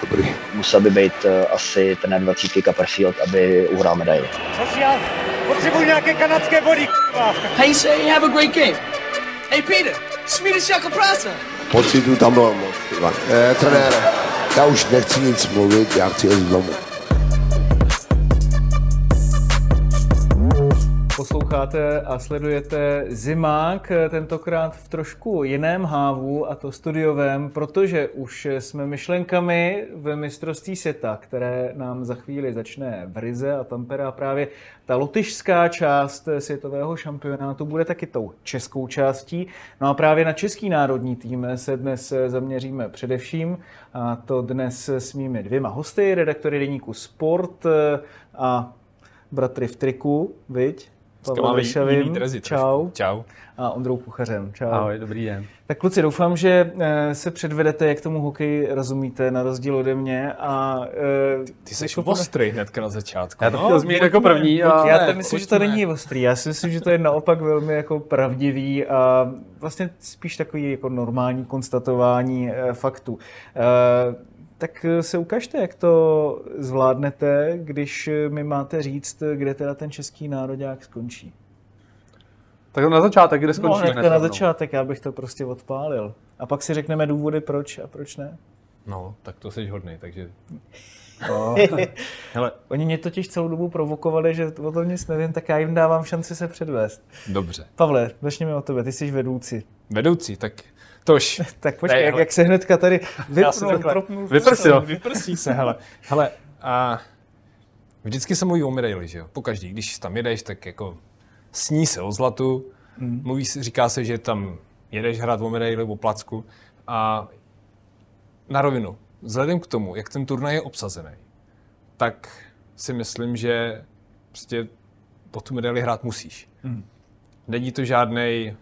Dobrý. Musel by být uh, asi ten 20 Copperfield, aby uhrál medaili. Sociál, potřebuji nějaké kanadské body, k***a. Hey, say, have a great game. Hey, Peter, Swedish chocolate prasa. Pocitu tam bylo moc. Ivan. Eh, trenére, já už nechci nic mluvit, já chci jít domů. Posloucháte a sledujete Zimák, tentokrát v trošku jiném hávu, a to studiovém, protože už jsme myšlenkami v mistrovství světa, které nám za chvíli začne v Rize a Tampere a právě ta lotyšská část světového šampionátu bude taky tou českou částí. No a právě na český národní tým se dnes zaměříme především, a to dnes s mými dvěma hosty, redaktory deníku Sport a bratry v triku, viď? Pavlem Vyšavým, čau. Čau. A Ondrou Kuchařem, čau. Ahoj, dobrý den. Tak kluci, doufám, že eh, se předvedete, jak tomu hokeji rozumíte, na rozdíl ode mě. A, uh, Ty jsi jako ostrý hnedka na začátku. Já to chtěl zmínit jako první. A... Já to myslím, že to není ostrý. Já si myslím, že to je naopak velmi jako pravdivý a vlastně spíš takový jako normální konstatování uh, faktů. Uh, tak se ukažte, jak to zvládnete, když mi máte říct, kde teda ten český národák skončí. Tak na začátek, kde skončí? No, na začátek, já bych to prostě odpálil. A pak si řekneme důvody, proč a proč ne. No, tak to jsi hodný, takže... No. Hele. Oni mě totiž celou dobu provokovali, že o tom nic nevím, tak já jim dávám šanci se předvést. Dobře. Pavle, začněme o tebe, ty jsi vedoucí. Vedoucí, tak tož. tak počkej, ne, jak, jak, se hnedka tady vypnul, propnul. Vyprsil. Vyprsí se, hele. Hele, a vždycky se mluví o medaili, že jo? Pokaždý, když tam jedeš, tak jako sní se o zlatu, mm. mluví, říká se, že tam jedeš hrát o medaili, o placku a na rovinu, vzhledem k tomu, jak ten turnaj je obsazený, tak si myslím, že prostě po tu medaili hrát musíš. Mm. Není to žádný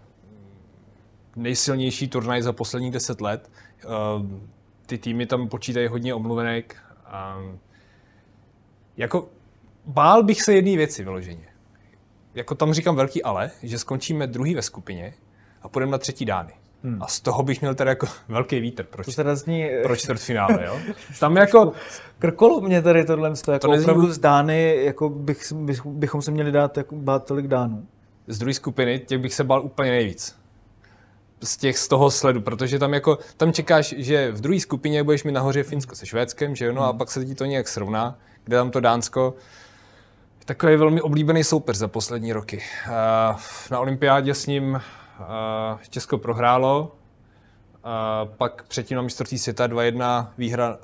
nejsilnější turnaj za posledních deset let. Ehm, ty týmy tam počítají hodně omluvenek. A jako bál bych se jedné věci vyloženě. Jako tam říkám velký ale, že skončíme druhý ve skupině a půjdeme na třetí dány. Hmm. A z toho bych měl teda jako velký vítr. Proč, to teda zní... pro čtvrtfinále, jo? Tam jako... Krkolo mě tady tohle, to jako to nezní... opravdu z dány, jako bych, bych, bychom se měli dát jako bát tolik dánů. Z druhé skupiny těch bych se bál úplně nejvíc z těch z toho sledu, protože tam jako, tam čekáš, že v druhé skupině budeš mi nahoře Finsko se Švédskem, že jo, no a hmm. pak se ti to nějak srovná, kde tam to Dánsko, takový velmi oblíbený soupeř za poslední roky. Na olympiádě s ním Česko prohrálo, a pak předtím na mistrovství světa 2-1 výhra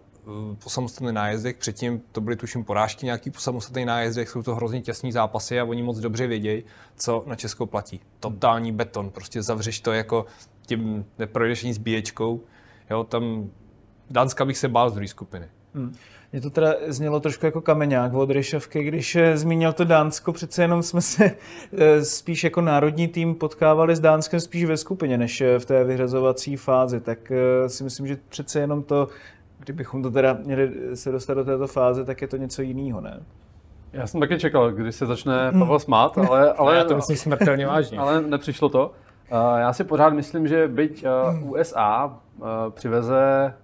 po samostatných nájezdech, předtím to byly tuším porážky nějaký po samostatných nájezdech, jsou to hrozně těsní zápasy a oni moc dobře vědějí, co na Česko platí. Totální beton, prostě zavřeš to jako tím neprojdeš ani s bíječkou. Jo, tam Dánska bych se bál z druhé skupiny. Hmm. Mě to teda znělo trošku jako kameňák od Ryšovky, když eh, zmínil to Dánsko, přece jenom jsme se eh, spíš jako národní tým potkávali s Dánskem spíš ve skupině, než eh, v té vyhrazovací fázi, tak si myslím, že přece jenom to, kdybychom to teda měli se dostat do této fáze, tak je to něco jiného, ne? Já jsem taky čekal, když se začne Pavel smát, ale, ale, já to myslím smrtelně vážně. Ale nepřišlo to. Já si pořád myslím, že byť USA přiveze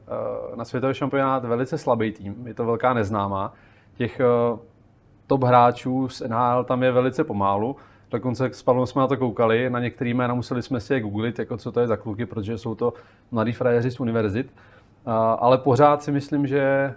na světový šampionát velice slabý tým, je to velká neznámá. Těch top hráčů z NHL tam je velice pomálu. Dokonce s Pavlem jsme na to koukali, na některé jména museli jsme si je googlit, jako co to je za kluky, protože jsou to mladí frajeři z univerzit. Ale pořád si myslím, že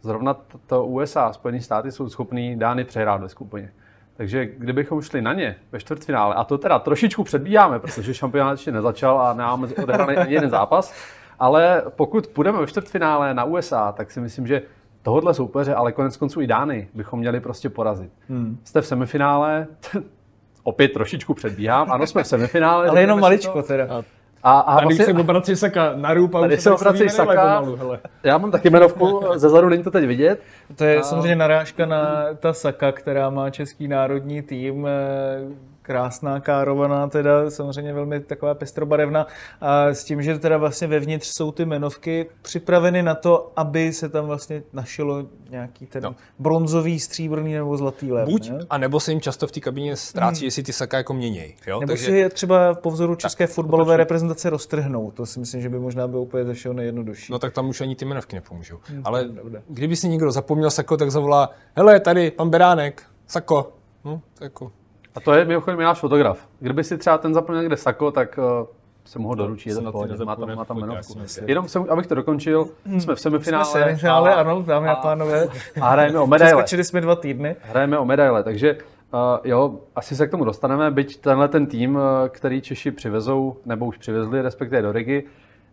zrovna to USA, Spojené státy jsou schopní Dány přehrát ve skupině. Takže kdybychom šli na ně ve čtvrtfinále, a to teda trošičku předbíháme, protože šampionát ještě nezačal a nemáme odehraný ani jeden zápas, ale pokud půjdeme ve čtvrtfinále na USA, tak si myslím, že tohohle soupeře, ale konec konců i Dány, bychom měli prostě porazit. Hmm. Jste v semifinále, opět trošičku předbíhám, ano, jsme v semifinále. ale jenom maličko to. teda. A, a Tady vlastně, se obrací Saka na růb a Tady už se obrací Saka. pomalu, hele. já mám taky jmenovku, ze zadu není to teď vidět. To je samozřejmě narážka na ta Saka, která má český národní tým, krásná károvaná, teda samozřejmě velmi taková pestrobarevná a s tím, že teda vlastně vevnitř jsou ty jmenovky připraveny na to, aby se tam vlastně našilo nějaký ten No. bronzový, stříbrný nebo zlatý lev. Buď, ne? a nebo se jim často v té kabině ztrácí, jestli ty Saka jako měněj. Jo? Nebo Takže, si je třeba po vzoru české fotbalové reprezentace roztrhnou. To si myslím, že by možná bylo úplně ze všeho nejjednodušší. no tak tam už ani ty jmenovky nepomůžou. Hmm, Ale kdyby si někdo zapomněl Sako, tak zavolá, hele, tady, pan Beránek, Sako. No, jako, A to je mimochodem náš fotograf. Kdyby si třeba ten zapomněl někde sako, tak uh, se doručí. Je se to pohodě, má tam, má tam jmenovku. Jenom jsem, abych to dokončil, jsme v semifinále. Jsme semifinále, a- ano, dámy a pánové. A hrajeme o medaile. Přeskočili jsme dva týdny. Hrajeme o medaile, takže uh, jo, asi se k tomu dostaneme, byť tenhle ten tým, uh, který Češi přivezou, nebo už přivezli, respektive do Rigi,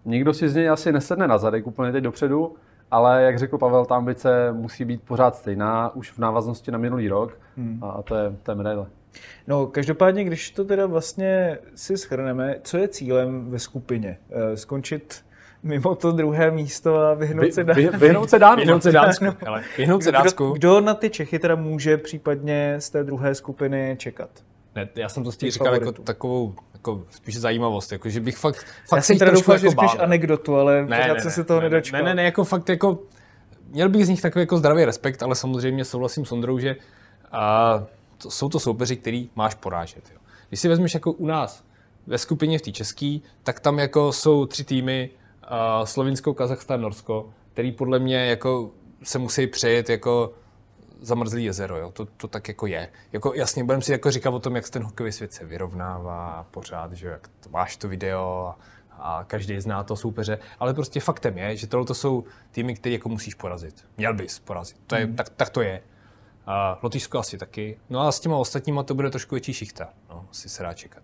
nikdo si z něj asi nesedne na zadek úplně teď dopředu, ale jak řekl Pavel, ta ambice musí být pořád stejná, už v návaznosti na minulý rok, Hmm. a to je, to je medaile. No, každopádně, když to teda vlastně si schrneme, co je cílem ve skupině? Eh, Skončit mimo to druhé místo a vyhnout se Vy, vy, vyhnout se Dánu. vyhnout se Dánsku. Hele, vyhnout se Kdo, Dánsku. kdo na ty Čechy teda může případně z té druhé skupiny čekat? Ne, já jsem to Těch spíš říkal jako takovou jako spíš zajímavost, jako, že bych fakt, Já fakt se jsem teda doufal, že jako anekdotu, ale Ne, ne, ne, se toho ne, nedočkal. Ne, ne, ne, jako fakt jako, měl bych z nich takový jako zdravý respekt, ale samozřejmě souhlasím s Ondrou, že a, to, jsou to soupeři, který máš porážet. Jo. Když si vezmeš jako u nás ve skupině v té české, tak tam jako jsou tři týmy, a, Slovinsko, Kazachstán, Norsko, který podle mě jako se musí přejet jako zamrzlý jezero, jo? To, to tak jako je. Jako, jasně, budeme si jako říkat o tom, jak se ten hokejový svět se vyrovnává pořád, že jak to, máš to video a, a každý zná to soupeře, ale prostě faktem je, že tohle to jsou týmy, které jako musíš porazit. Měl bys porazit. To je, tak, tak to je. A Lotyšsko asi taky. No a s těma ostatníma to bude trošku větší šichta. No, asi se dá čekat.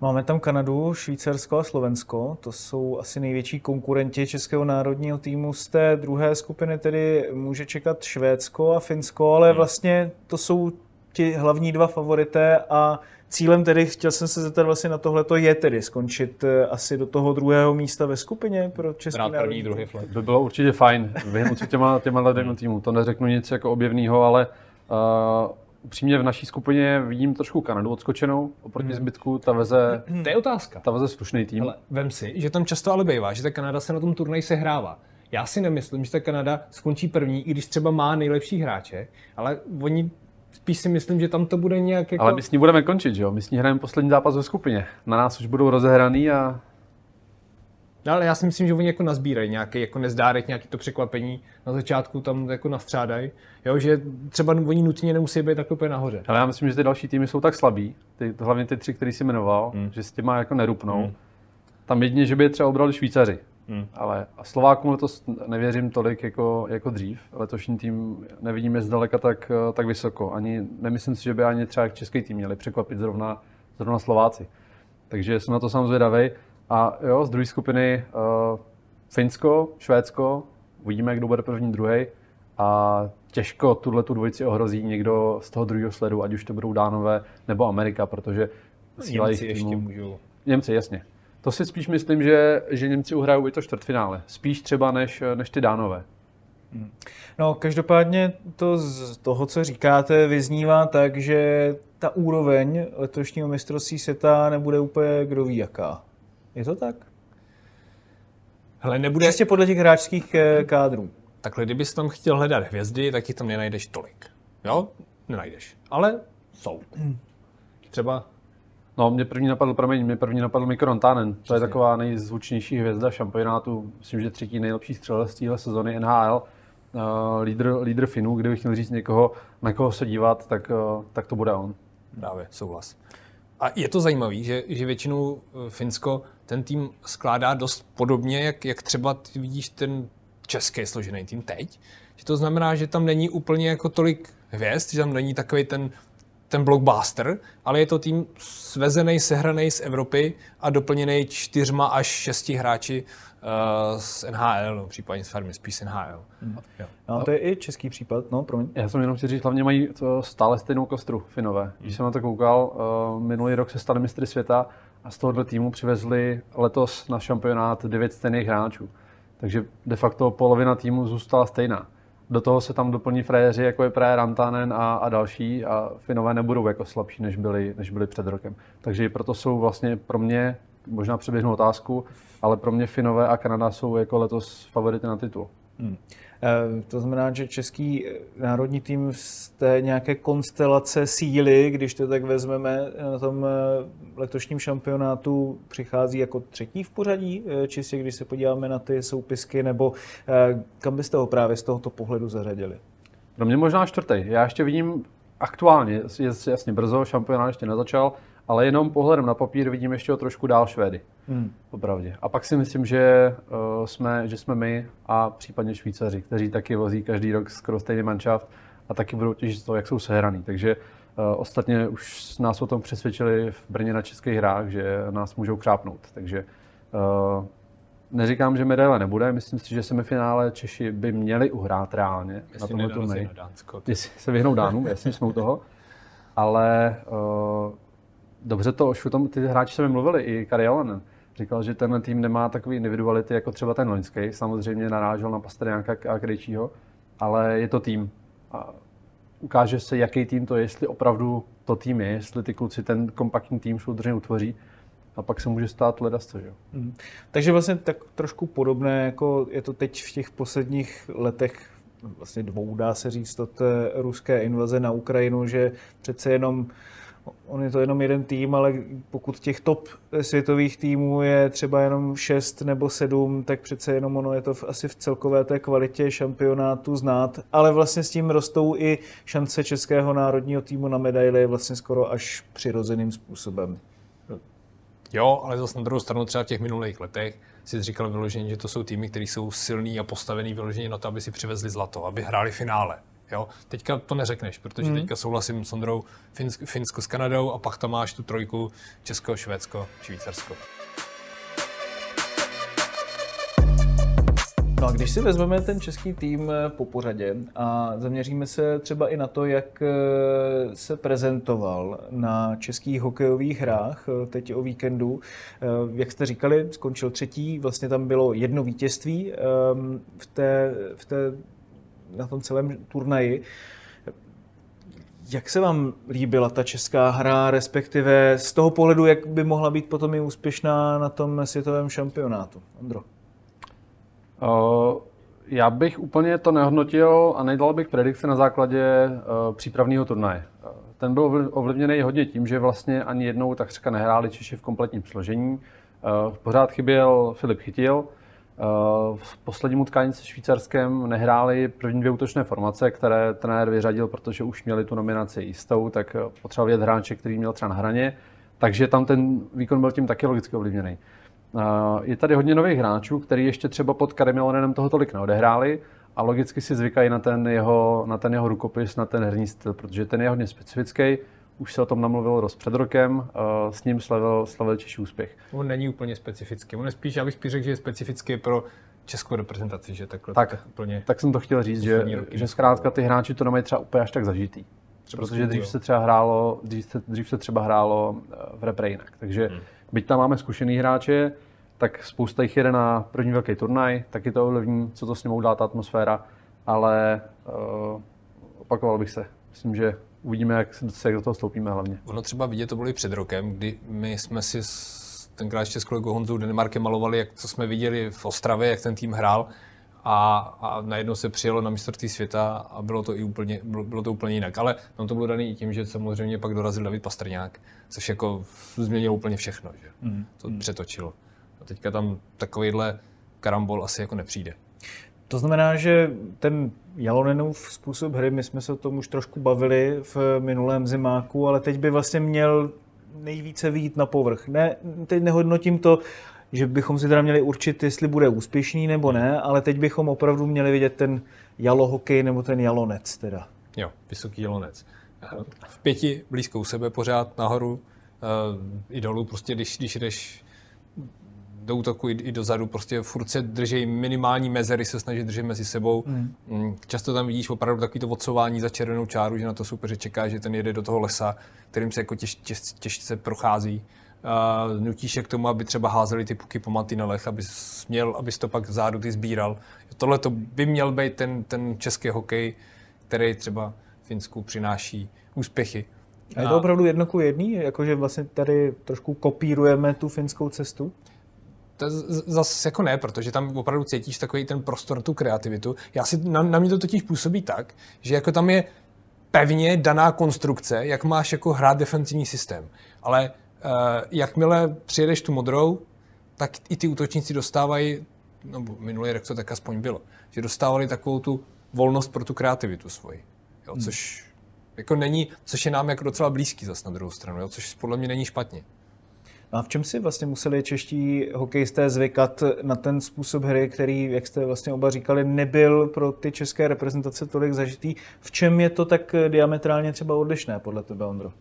Máme tam Kanadu, Švýcarsko a Slovensko. To jsou asi největší konkurenti českého národního týmu. Z té druhé skupiny tedy může čekat Švédsko a Finsko, ale vlastně to jsou ti hlavní dva favorité a cílem tedy, chtěl jsem se zeptat vlastně na tohle, to je tedy skončit eh, asi do toho druhého místa ve skupině pro český Rád národní první, druhý flag. by bylo určitě fajn vyhnout se těma, těma dvěma týmům. To neřeknu nic jako objevného, ale uh, upřímně v naší skupině vidím trošku Kanadu odskočenou oproti Hmm. zbytku. Ta veze, To je otázka. ta veze slušný tým. Ale vem si, že tam často ale bývá, že ta Kanada se na tom turnaji sehrává. Já si nemyslím, že ta Kanada skončí první, i když třeba má nejlepší hráče, ale oni spíš si myslím, že tam to bude nějak jako... Ale my s ní budeme končit, že jo? My s ní hrajeme poslední zápas ve skupině. Na nás už budou rozehraný a No, ale já si myslím, že oni jako nazbírají nějaký jako nezdárek, nějaký to překvapení na začátku tam jako nastřádají. Jo, že třeba oni nutně nemusí být tak úplně nahoře. ale já myslím, že ty další týmy jsou tak slabí, ty, hlavně ty tři, který jsi jmenoval, hmm. že s těma jako nerupnou. Hmm. Tam jedině, že by je třeba obrali Švýcaři. Hmm. Ale a Slovákům letos nevěřím tolik jako, jako dřív. Letošní tým nevidíme zdaleka tak, tak vysoko. Ani, nemyslím si, že by ani třeba český tým měli překvapit zrovna, zrovna Slováci. Takže jsem na to sám zvědavý. A jo, z druhé skupiny uh, Finsko, Švédsko, uvidíme, kdo bude první, druhý. A těžko tuhle tu dvojici ohrozí někdo z toho druhého sledu, ať už to budou Dánové nebo Amerika, protože síla Němci jejich ještě můžou. Němci, jasně. To si spíš myslím, že, že Němci uhrajou i to čtvrtfinále. Spíš třeba než, než ty Dánové. No, každopádně to z toho, co říkáte, vyznívá tak, že ta úroveň letošního mistrovství světa nebude úplně kdo ví jaká. Je to tak? Hele, nebude... Čistě podle těch hráčských eh, kádrů. Takhle, kdybys tam chtěl hledat hvězdy, tak jich tam nenajdeš tolik. Jo? Nenajdeš. Ale jsou. Třeba No, mě první napadl, promiň, mě první napadl Mikro Rantanen. To je taková nejzvučnější hvězda šampionátu, myslím, že třetí nejlepší střelec z téhle sezony NHL. Uh, lídr, lídr Finů, kdybych měl říct někoho, na koho se dívat, tak, uh, tak to bude on. Právě, souhlas. A je to zajímavé, že, že většinou eh, Finsko ten tým skládá dost podobně, jak, jak třeba ty vidíš ten český složený tým teď. Že to znamená, že tam není úplně jako tolik hvězd, že tam není takový ten, ten blockbuster, ale je to tým svezený, sehraný z Evropy a doplněný čtyřma až šesti hráči z NHL, no, případně z farmy, spíš z NHL. Jo. No, to je i český případ, no, promiň. Já jsem jenom chci říct, hlavně mají to stále stejnou kostru Finové. Když jsem na to koukal, uh, minulý rok se stali mistry světa a z tohohle týmu přivezli letos na šampionát devět stejných hráčů. Takže de facto polovina týmu zůstala stejná. Do toho se tam doplní frajeři, jako je právě Rantanen a, a další a Finové nebudou jako slabší, než byli, než byli před rokem. Takže i proto jsou vlastně pro mě, možná přeběhnu otázku, ale pro mě Finové a Kanada jsou jako letos favority na titul. Hmm. Eh, to znamená, že český eh, národní tým z té nějaké konstelace síly, když to tak vezmeme na tom eh, letošním šampionátu, přichází jako třetí v pořadí, čistě když se podíváme na ty soupisky, nebo kam byste ho právě z tohoto pohledu zařadili? Pro mě možná čtvrtý. Já ještě vidím aktuálně, je jasně brzo, šampionát ještě nezačal, ale jenom pohledem na papír vidím ještě o trošku dál Švédy. Hmm. Popravdě. A pak si myslím, že, uh, jsme, že jsme my a případně Švýcaři, kteří taky vozí každý rok skoro stejný manšaft a taky budou těžit to, jak jsou sehraný. Takže uh, ostatně už nás o tom přesvědčili v Brně na českých hrách, že nás můžou křápnout. Takže uh, neříkám, že medaile nebude, myslím si, že semifinále Češi by měli uhrát reálně Jestli na tomhle turnaji. Jestli se vyhnou Dánům, jasně jsme u toho. Ale uh, dobře to o tom ty hráči se mi mluvili, i Kari Alanen. Říkal, že tenhle tým nemá takový individuality jako třeba ten loňský. Samozřejmě narážel na Pastrňáka a Krejčího, ale je to tým. A ukáže se, jaký tým to je, jestli opravdu to tým je, jestli ty kluci ten kompaktní tým soudržně utvoří. A pak se může stát ledasce, že jo. Hmm. Takže vlastně tak trošku podobné, jako je to teď v těch posledních letech vlastně dvou, dá se říct, od té ruské invaze na Ukrajinu, že přece jenom On je to jenom jeden tým, ale pokud těch top světových týmů je třeba jenom 6 nebo 7, tak přece jenom ono je to v, asi v celkové té kvalitě šampionátu znát. Ale vlastně s tím rostou i šance českého národního týmu na medaily vlastně skoro až přirozeným způsobem. Jo, ale zase na druhou stranu třeba v těch minulých letech si říkal vyloženě, že to jsou týmy, které jsou silní a postavený vyloženě na to, aby si přivezli zlato, aby hráli finále. Jo? Teďka to neřekneš, protože hmm. teďka souhlasím s Ondrou Finsko, Finsko s Kanadou a pak tam máš tu trojku Česko, Švédsko, Švýcarsko. No a když si vezmeme ten český tým eh, po pořadě a zaměříme se třeba i na to, jak eh, se prezentoval na českých hokejových hrách eh, teď o víkendu, jak jste říkali, skončil třetí, vlastně tam bylo jedno vítězství ehm, v té, v té na tom celém turnaji. Jak se vám líbila ta česká hra, respektive z toho pohledu, jak by mohla být potom i úspěšná na tom světovém šampionátu? Andro. Uh, já bych úplně to nehodnotil a nedal bych predikci na základě uh, přípravného turnaje. Ten byl ovlivněný hodně tím, že vlastně ani jednou takřka nehráli Češi v kompletním složení. Uh, pořád chyběl Filip Chytil, v posledním utkání se Švýcarskem nehráli první dvě útočné formace, které trenér vyřadil, protože už měli tu nominaci jistou, tak eh, potřeboval vědět hráče, který měl třeba na hraně, takže tam ten výkon byl tím taky logicky ovlivněný. Eh, je tady hodně nových hráčů, který ještě třeba pod Karimilonenem toho tolik neodehráli a logicky si zvykají na ten jeho, na ten jeho rukopis, na ten herní styl, protože ten je hodně specifický už se o tom namluvil dost před rokem, s ním slavil, slavil Češi úspěch. On není úplně specifický, on je spíš, já bych spíš řekl, že je specifický pro českou reprezentaci, že takhle tak, tak, úplně tak jsem to chtěl říct, že, že zkrátka ty hráči to nemají třeba úplně až tak zažitý. Třeba protože dřív se třeba hrálo, dřív se, dřív se třeba hrálo eh, v repre jinak. Takže hmm. byť tam máme zkušený hráče, tak spousta jich jede na první velký turnaj, taky to ovlivní, co to s ním dá ta atmosféra, ale uh, opakoval bych se. Myslím, že uvidíme, jak se do toho stoupíme hlavně. Ono třeba vidět, to bylo i před rokem, kdy my jsme si tenkrát ještě s kolegou Honzou Danimarkem malovali, jak co jsme viděli v Ostravě, jak ten tým hrál a, a najednou se přijelo na mistrovství světa a bylo to, i úplně, bylo, bylo to úplně jinak. Ale tam to bylo dané i tím, že samozřejmě pak dorazil David Pastrňák, což jako změnilo úplně všechno, že mm. to mm. přetočilo. A teďka tam takovýhle karambol asi jako nepřijde. To znamená, že ten Jalonenův způsob hry, my jsme se o tom už trošku bavili v minulém zimáku, ale teď by vlastně měl nejvíce výjít na povrch. Ne, teď nehodnotím to, že bychom si teda měli určit, jestli bude úspěšný nebo ne, ale teď bychom opravdu měli vidět ten jalohokej nebo ten jalonec teda. Jo, vysoký jalonec. V pěti blízkou sebe pořád nahoru, i dolů, prostě když, když jdeš do útoku i, i dozadu, prostě furt se drží minimální mezery, se snaží držet mezi sebou. Hmm. Mm. Často tam vidíš opravdu takový to odsování za červenou čáru, že na to super, že čeká, že ten jede do toho lesa, kterým se jako těž, těž, těžce prochází. uh, nutíš je k tomu, aby třeba házeli ty puky po mantinelech, aby měl, abys to pak zádu ty sbíral. Tohle to by měl být ten, ten český hokej, který třeba Finsku přináší úspěchy. A je to opravdu jedno ku jedný? Jakože vlastně tady trošku kopírujeme tu finskou cestu? To zase jako ne, protože tam opravdu cítíš takový ten prostor, tu kreativitu. Já si, na, na mě to totiž působí tak, že jako tam je pevně daná konstrukce, jak máš jako hrát defensivní systém. Ale uh, jakmile přijedeš tu modrou, tak i ty útočníci dostávají, no minulý rok to tak aspoň bylo, že dostávali takovou tu volnost pro tu kreativitu svoji. Jo, hmm. což jako není, což je nám jako docela blízký zase na druhou stranu, jo, což podle mě není špatně. A v čem si vlastně museli čeští hokejisté zvykat na ten způsob hry, který, jak jste vlastně oba říkali, nebyl pro ty české reprezentace tolik zažitý? V čem je to tak diametrálně třeba odlišné podle tebe, Ondro?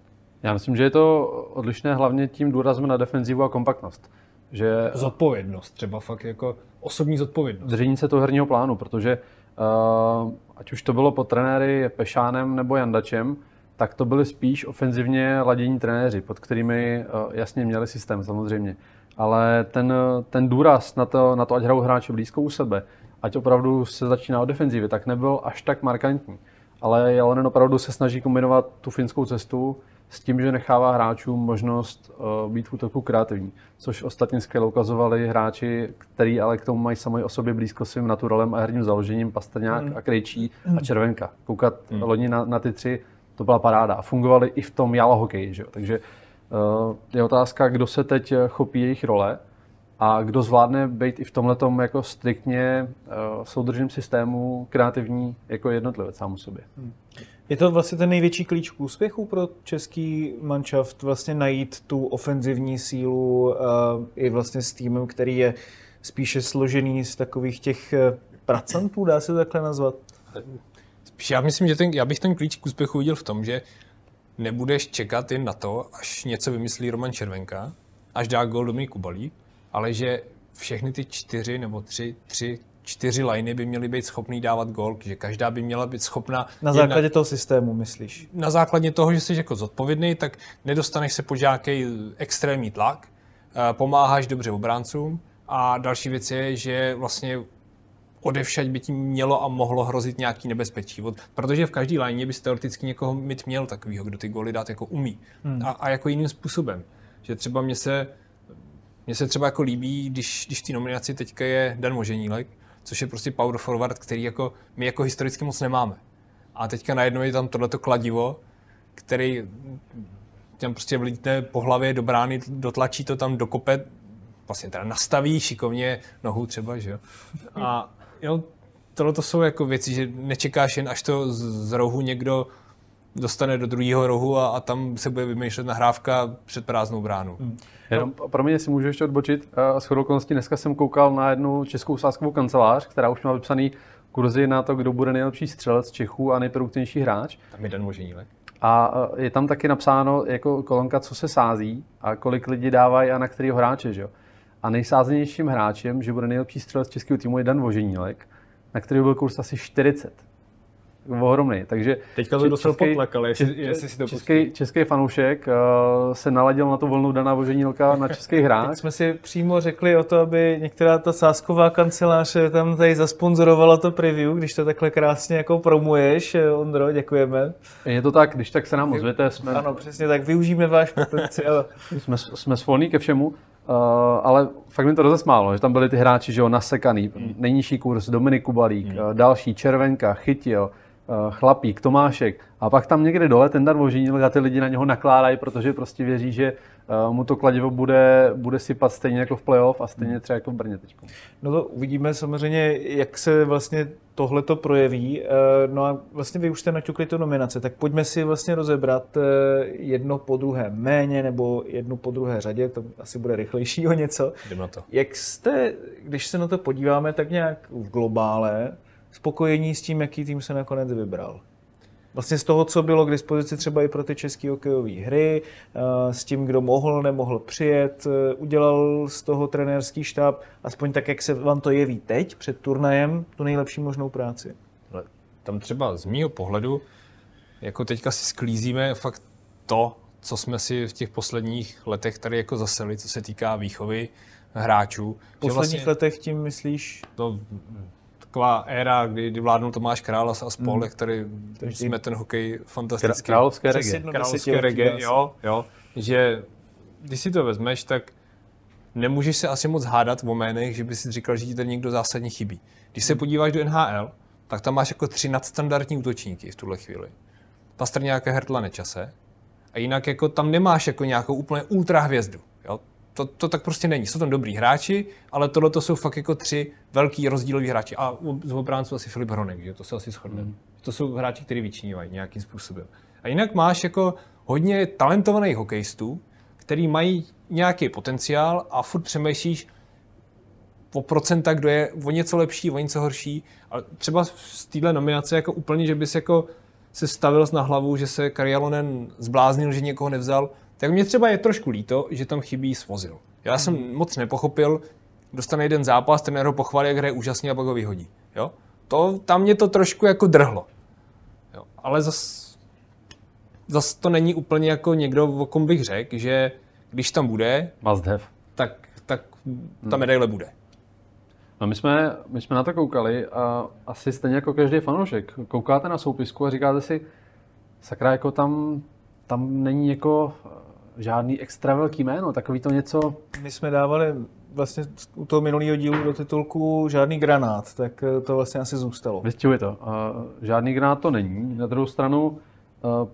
Já myslím, že je to odlišné hlavně tím důrazem na defenzivu a kompaktnost. Že zodpovědnost, třeba fakt jako osobní zodpovědnost. Držení se toho herního plánu, protože uh, ať už to bylo pod trenéry Pešánem nebo Jandačem, tak to byly spíš ofenzivně ladění trenéři, pod kterými eh, jasně měli systém samozřejmě. Ale ten, ten důraz na to, na to, ať hrajou hráči blízko u sebe, ať opravdu se začíná o defenzivě, tak nebyl až tak markantní. Ale Jalonen opravdu se snaží kombinovat tu finskou cestu s tím, že nechává hráčům možnost uh, být v útoku kreativní, což ostatně skvěle ukazovali hráči, který ale k tomu mají sami o sobě blízko svým naturalem a herním založením, Pastrňák mm. a Krejčí mm. a Červenka. Koukat mm. loni na, na ty tři to byla paráda. A fungovali i v tom jalo hokej. Že? Takže uh, je otázka, kdo se teď eh, chopí jejich role a kdo zvládne být i v tomhle jako striktně uh, soudržným systému kreativní jako jednotlivec sám o sobě. Hmm. Je to vlastně ten největší klíč k úspěchu pro český manšaft, vlastně najít tu ofenzivní sílu i vlastně s týmem, který je spíše složený z takových těch pracantů, dá se to takhle nazvat? Spíš já myslím, že ten, já bych ten klíč k úspěchu viděl v tom, že nebudeš čekat jen na to, až něco vymyslí Roman Červenka, až dá gol Dominik Kubalík, ale že všechny ty čtyři nebo tři, tři čtyři liney by měly být schopný dávat gol, že každá by měla být schopna... Na základě jedna, toho systému, myslíš? Na základě toho, že jsi jako zodpovědný, tak nedostaneš se pod nějaký extrémní tlak, eh, pomáháš dobře obráncům a další věc je, že vlastně odevšať by tím mělo a mohlo hrozit nějaký nebezpečí. Protože v každé léně bys teoreticky někoho mít měl takového, kdo ty góly dát jako umí. Hmm. A, a, jako jiným způsobem. Že třeba mě se, mě se třeba jako líbí, když, když v té nominaci teďka je Dan Moženílek, což je prostě power forward, který jako my jako historicky moc nemáme. A teďka najednou je tam tohleto kladivo, který tam prostě vlítne po hlavě do brány, dotlačí to tam do kope, vlastně teda nastaví šikovně nohu třeba, že jo. A, jo, tohle to jsou jako věci, že nečekáš jen, až to z, z rohu někdo dostane do druhého rohu a, a tam se bude vymýšlet nahrávka před prázdnou bránu. Hmm. Jenom pro mě si můžu ještě odbočit. S chodou okolností dneska jsem koukal na jednu českou sáskovou kancelář, která už má vypsaný kurzy na to, kdo bude nejlepší střelec Čechů a nejproduktivnější hráč. Tam je Dan Moženílek. A je tam taky napsáno jako kolonka, co se sází a kolik lidí dávají a na kterého hráče. Že? A nejsázenějším hráčem, že bude nejlepší střelec českého týmu, je Dan Voženílek, na který byl kurz asi 40. Ohromný. Takže Teďka to dostal potlak, ale jestli, jestli si to český, český fanoušek uh, se naladil na to volnou Dana Voženílka na český hráč. Teď jsme si přímo řekli o to, aby některá ta sásková kancelář tam tady zasponzorovala to preview, když to takhle krásně jako promuješ. Ondro, děkujeme. Je to tak, když tak se nám ozvěte. Jsme... Ano, přesně tak, využijeme váš potenciál. jsme, jsme svolní ke všemu. Uh, ale fakt mi to rozesmálo, že tam byli ty hráči, že jo, nasekaný, mm. nejnižší kurz, Dominik Kubalík, mm. další, Červenka, Chytil, Chlapík, Tomášek a pak tam někde dole ten dar vožinil a ty lidi na něho nakládají, protože prostě věří, že uh, mu to kladivo bude, bude sypat stejně jako v playoff a stejně třeba jako v Brně teď. No to uvidíme samozřejmě, jak se vlastně tohle to projeví. Eh, no a vlastně vy už jste naťukli tu nominace, tak pojďme si vlastně rozebrat eh, jedno po druhé méně nebo jednu po druhé řadě, to asi bude rychlejší o něco. Jdem na to. Jak jste, když se na to podíváme, tak nějak v globále, spokojení s tím, jaký tým se nakonec vybral? vlastně z toho, co bylo k dispozici třeba i pro ty české hokejové hry, eh, s tím, kdo mohl, nemohl přijet, eh, udělal z toho trenérský štáb, aspoň tak, jak se vám to jeví teď, před turnajem, tu nejlepší možnou práci. Tam třeba z mýho pohledu, jako teďka si sklízíme fakt to, co jsme si v těch posledních letech tady jako zaseli, co se týká výchovy hráčů. V posledních vlastně letech tím myslíš? To, taková éra, kdy, kdy vládnul Tomáš Král a spol, hmm. jak tady Takže jsme ten hokej fantastický. Královské regie. Královské regie, jo, jo. Že když si to vezmeš, tak nemůžeš se asi moc hádat o jménech, že by si říkal, že ti tady někdo zásadně chybí. Když se podíváš do NHL, tak tam máš jako tři nadstandardní útočníky v tuhle chvíli. Pastrňáka, Hertla, Nečase. A jinak jako tam nemáš jako nějakou úplně ultra hvězdu. To, to, tak prostě není. Jsou tam dobrý hráči, ale tohle to jsou fakt jako tři velký rozdíloví hráči. A z obránců asi Filip Hronek, že to se asi shodneme. Hmm. To jsou hráči, kteří vyčnívají nějakým způsobem. A jinak máš jako hodně talentovaných hokejistů, který mají nějaký potenciál a furt přemýšlíš o procenta, kdo je o něco lepší, o něco horší. A třeba z téhle nominace jako úplně, že bys jako se stavil na hlavu, že se Karialonen zbláznil, že někoho nevzal, tak mě třeba je trošku líto, že tam chybí svozil. Já jsem hmm. moc nepochopil, dostane jeden zápas, ten ho pochválí, jak hraje úžasně a pak ho vyhodí. Jo? To, tam mě to trošku jako drhlo. Jo? Ale zas, zas to není úplně jako někdo, o kom bych řekl, že když tam bude, Must have. tak, tak ta medaile bude. No my jsme, my jsme na to koukali a asi stejně jako každý fanoušek. Koukáte na soupisku a říkáte si, sakra, jako tam, tam není jako žádný extra velký jméno, takový to něco... My jsme dávali vlastně u toho minulého dílu do titulku žádný granát, tak to vlastně asi zůstalo. Vystihuje to. Žádný granát to není. Na druhou stranu,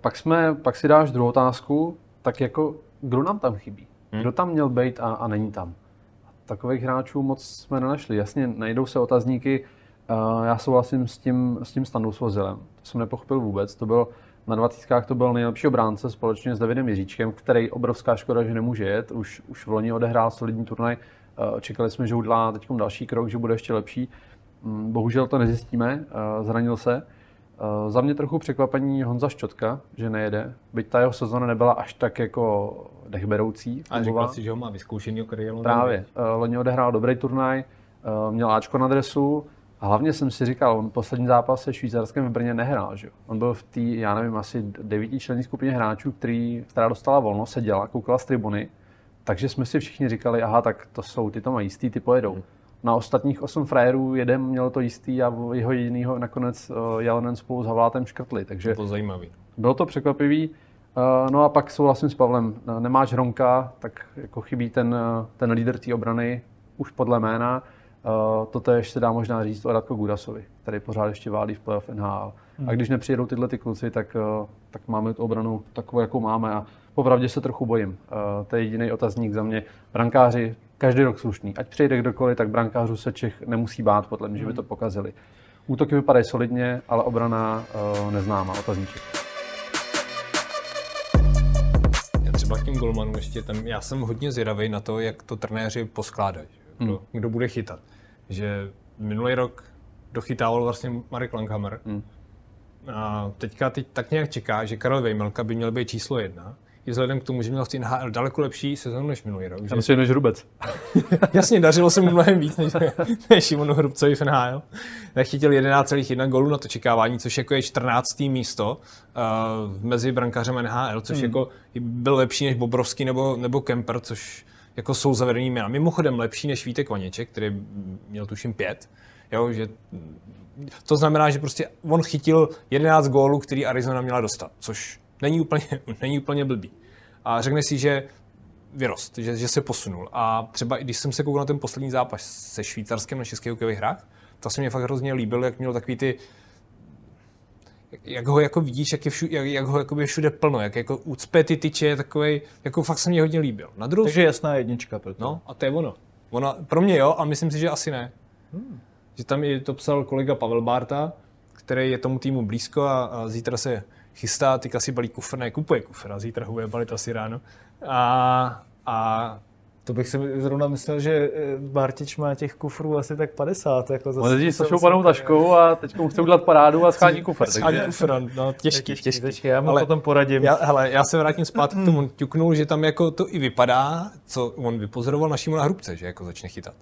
pak, jsme, pak si dáš druhou otázku, tak jako kdo nám tam chybí? Hmm. Kdo tam měl být a, a není tam? Takových hráčů moc jsme nenašli. Jasně, najdou se otazníky. Já souhlasím s tím, s tím standou Svozilem. To jsem nepochopil vůbec. To byl na dvacítkách to byl nejlepší obránce společně s Davidem Jiříčkem, který obrovská škoda, že nemůže jet. Už, už v loni odehrál solidní turnaj. Čekali jsme, že udělá teď další krok, že bude ještě lepší. Mm, bohužel to nezjistíme, zranil se. Za mě trochu překvapení Honza Ščotka, že nejede. Byť ta jeho sezona nebyla až tak jako dechberoucí. A říkal si, že ho má vyzkoušený kariéru. Právě. Loni odehrál dobrý turnaj, měl Ačko na dresu, a hlavně jsem si říkal, on poslední zápas se Švýcarskem v Brně nehrál, že? On byl v té, já nevím, asi devíti členní skupině hráčů, který, která dostala volno, seděla, koukala z tribuny, takže jsme si všichni říkali, aha, tak to jsou, ty to mají jistý, ty pojedou. Hmm. Na ostatních osm frajerů jeden měl to jistý a jeho jedinýho nakonec uh, Jelenen spolu s Havlátem škrtli. Takže to zajímavý. Bylo to překvapivý. Uh, no a pak souhlasím s Pavlem, nemáš Hronka, tak jako chybí ten, ten lídr té obrany, už podle jména. Uh, to ještě se dá možná říct o Radko Gudasovi, který pořád ještě válí v playoff NHL. Hmm. A když nepřijedou tyhle ty kluci, tak, uh, tak máme tu obranu takovou, jakou máme. A popravdě se trochu bojím. Uh, to je jediný otazník za mě. Brankáři, každý rok slušný. Ať přijde kdokoliv, tak brankářů se Čech nemusí bát, podle mě, hmm. že by to pokazili. Útoky vypadají solidně, ale obrana uh, neznámá, otazníček. Já třeba k tím golmanům ještě, tam, já jsem hodně zvědavý na to, jak to trenéři poskládají kdo, hmm. kdo bude chytat. Že minulý rok dochytával vlastně Marek Langhammer. Hmm. A teďka teď tak nějak čeká, že Karel Vejmelka by měl být číslo jedna. I vzhledem k tomu, že měl v NHL daleko lepší sezónu než minulý rok. Já myslím, než Hrubec. Jasně, dařilo se mu mnohem víc než, než Šimonu Hrubcovi v NHL. Chytil 11,1 gólů na to čekávání, což jako je 14. místo uh, mezi brankářem NHL, což hmm. jako byl lepší než Bobrovský nebo, nebo Kemper, což jako jsou zavedený jména. Mimochodem lepší než Vítek Vaněček, který měl tuším pět. Jo, že to znamená, že prostě on chytil 11 gólů, který Arizona měla dostat, což není úplně, není úplně blbý. A řekne si, že vyrost, že, že se posunul. A třeba i když jsem se koukal na ten poslední zápas se Švýcarskem na českých hokejových hrách, to se mě fakt hrozně líbilo, jak měl takový ty jak ho jako vidíš, jak, je všude, jak, jak ho jako je všude plno, jak jako ucpe ty tyče, takový, jako fakt se mě hodně líbil. Na druhou Takže jasná jednička pro. No a to je ono. ono. Pro mě jo, a myslím si, že asi ne. Hmm. Že tam je to psal kolega Pavel Bárta, který je tomu týmu blízko a, a zítra se chystá, ty si balí kufr, ne, kupuje kufr a zítra ho bude balit asi ráno. A, a to bych si zrovna myslel, že eh, Bartič má těch kufrů asi tak 50. Jako zase, On jezdí s panou taškou a teď mu chce udělat parádu a schání kufr. Schání kufr, no těžký, těžký. těžký. těžký. Já mu ale potom poradím. Já, hele, já se vrátím zpátky k tomu ťuknul, že tam jako to i vypadá, co on vypozoroval našímu na hrubce, že jako začne chytat.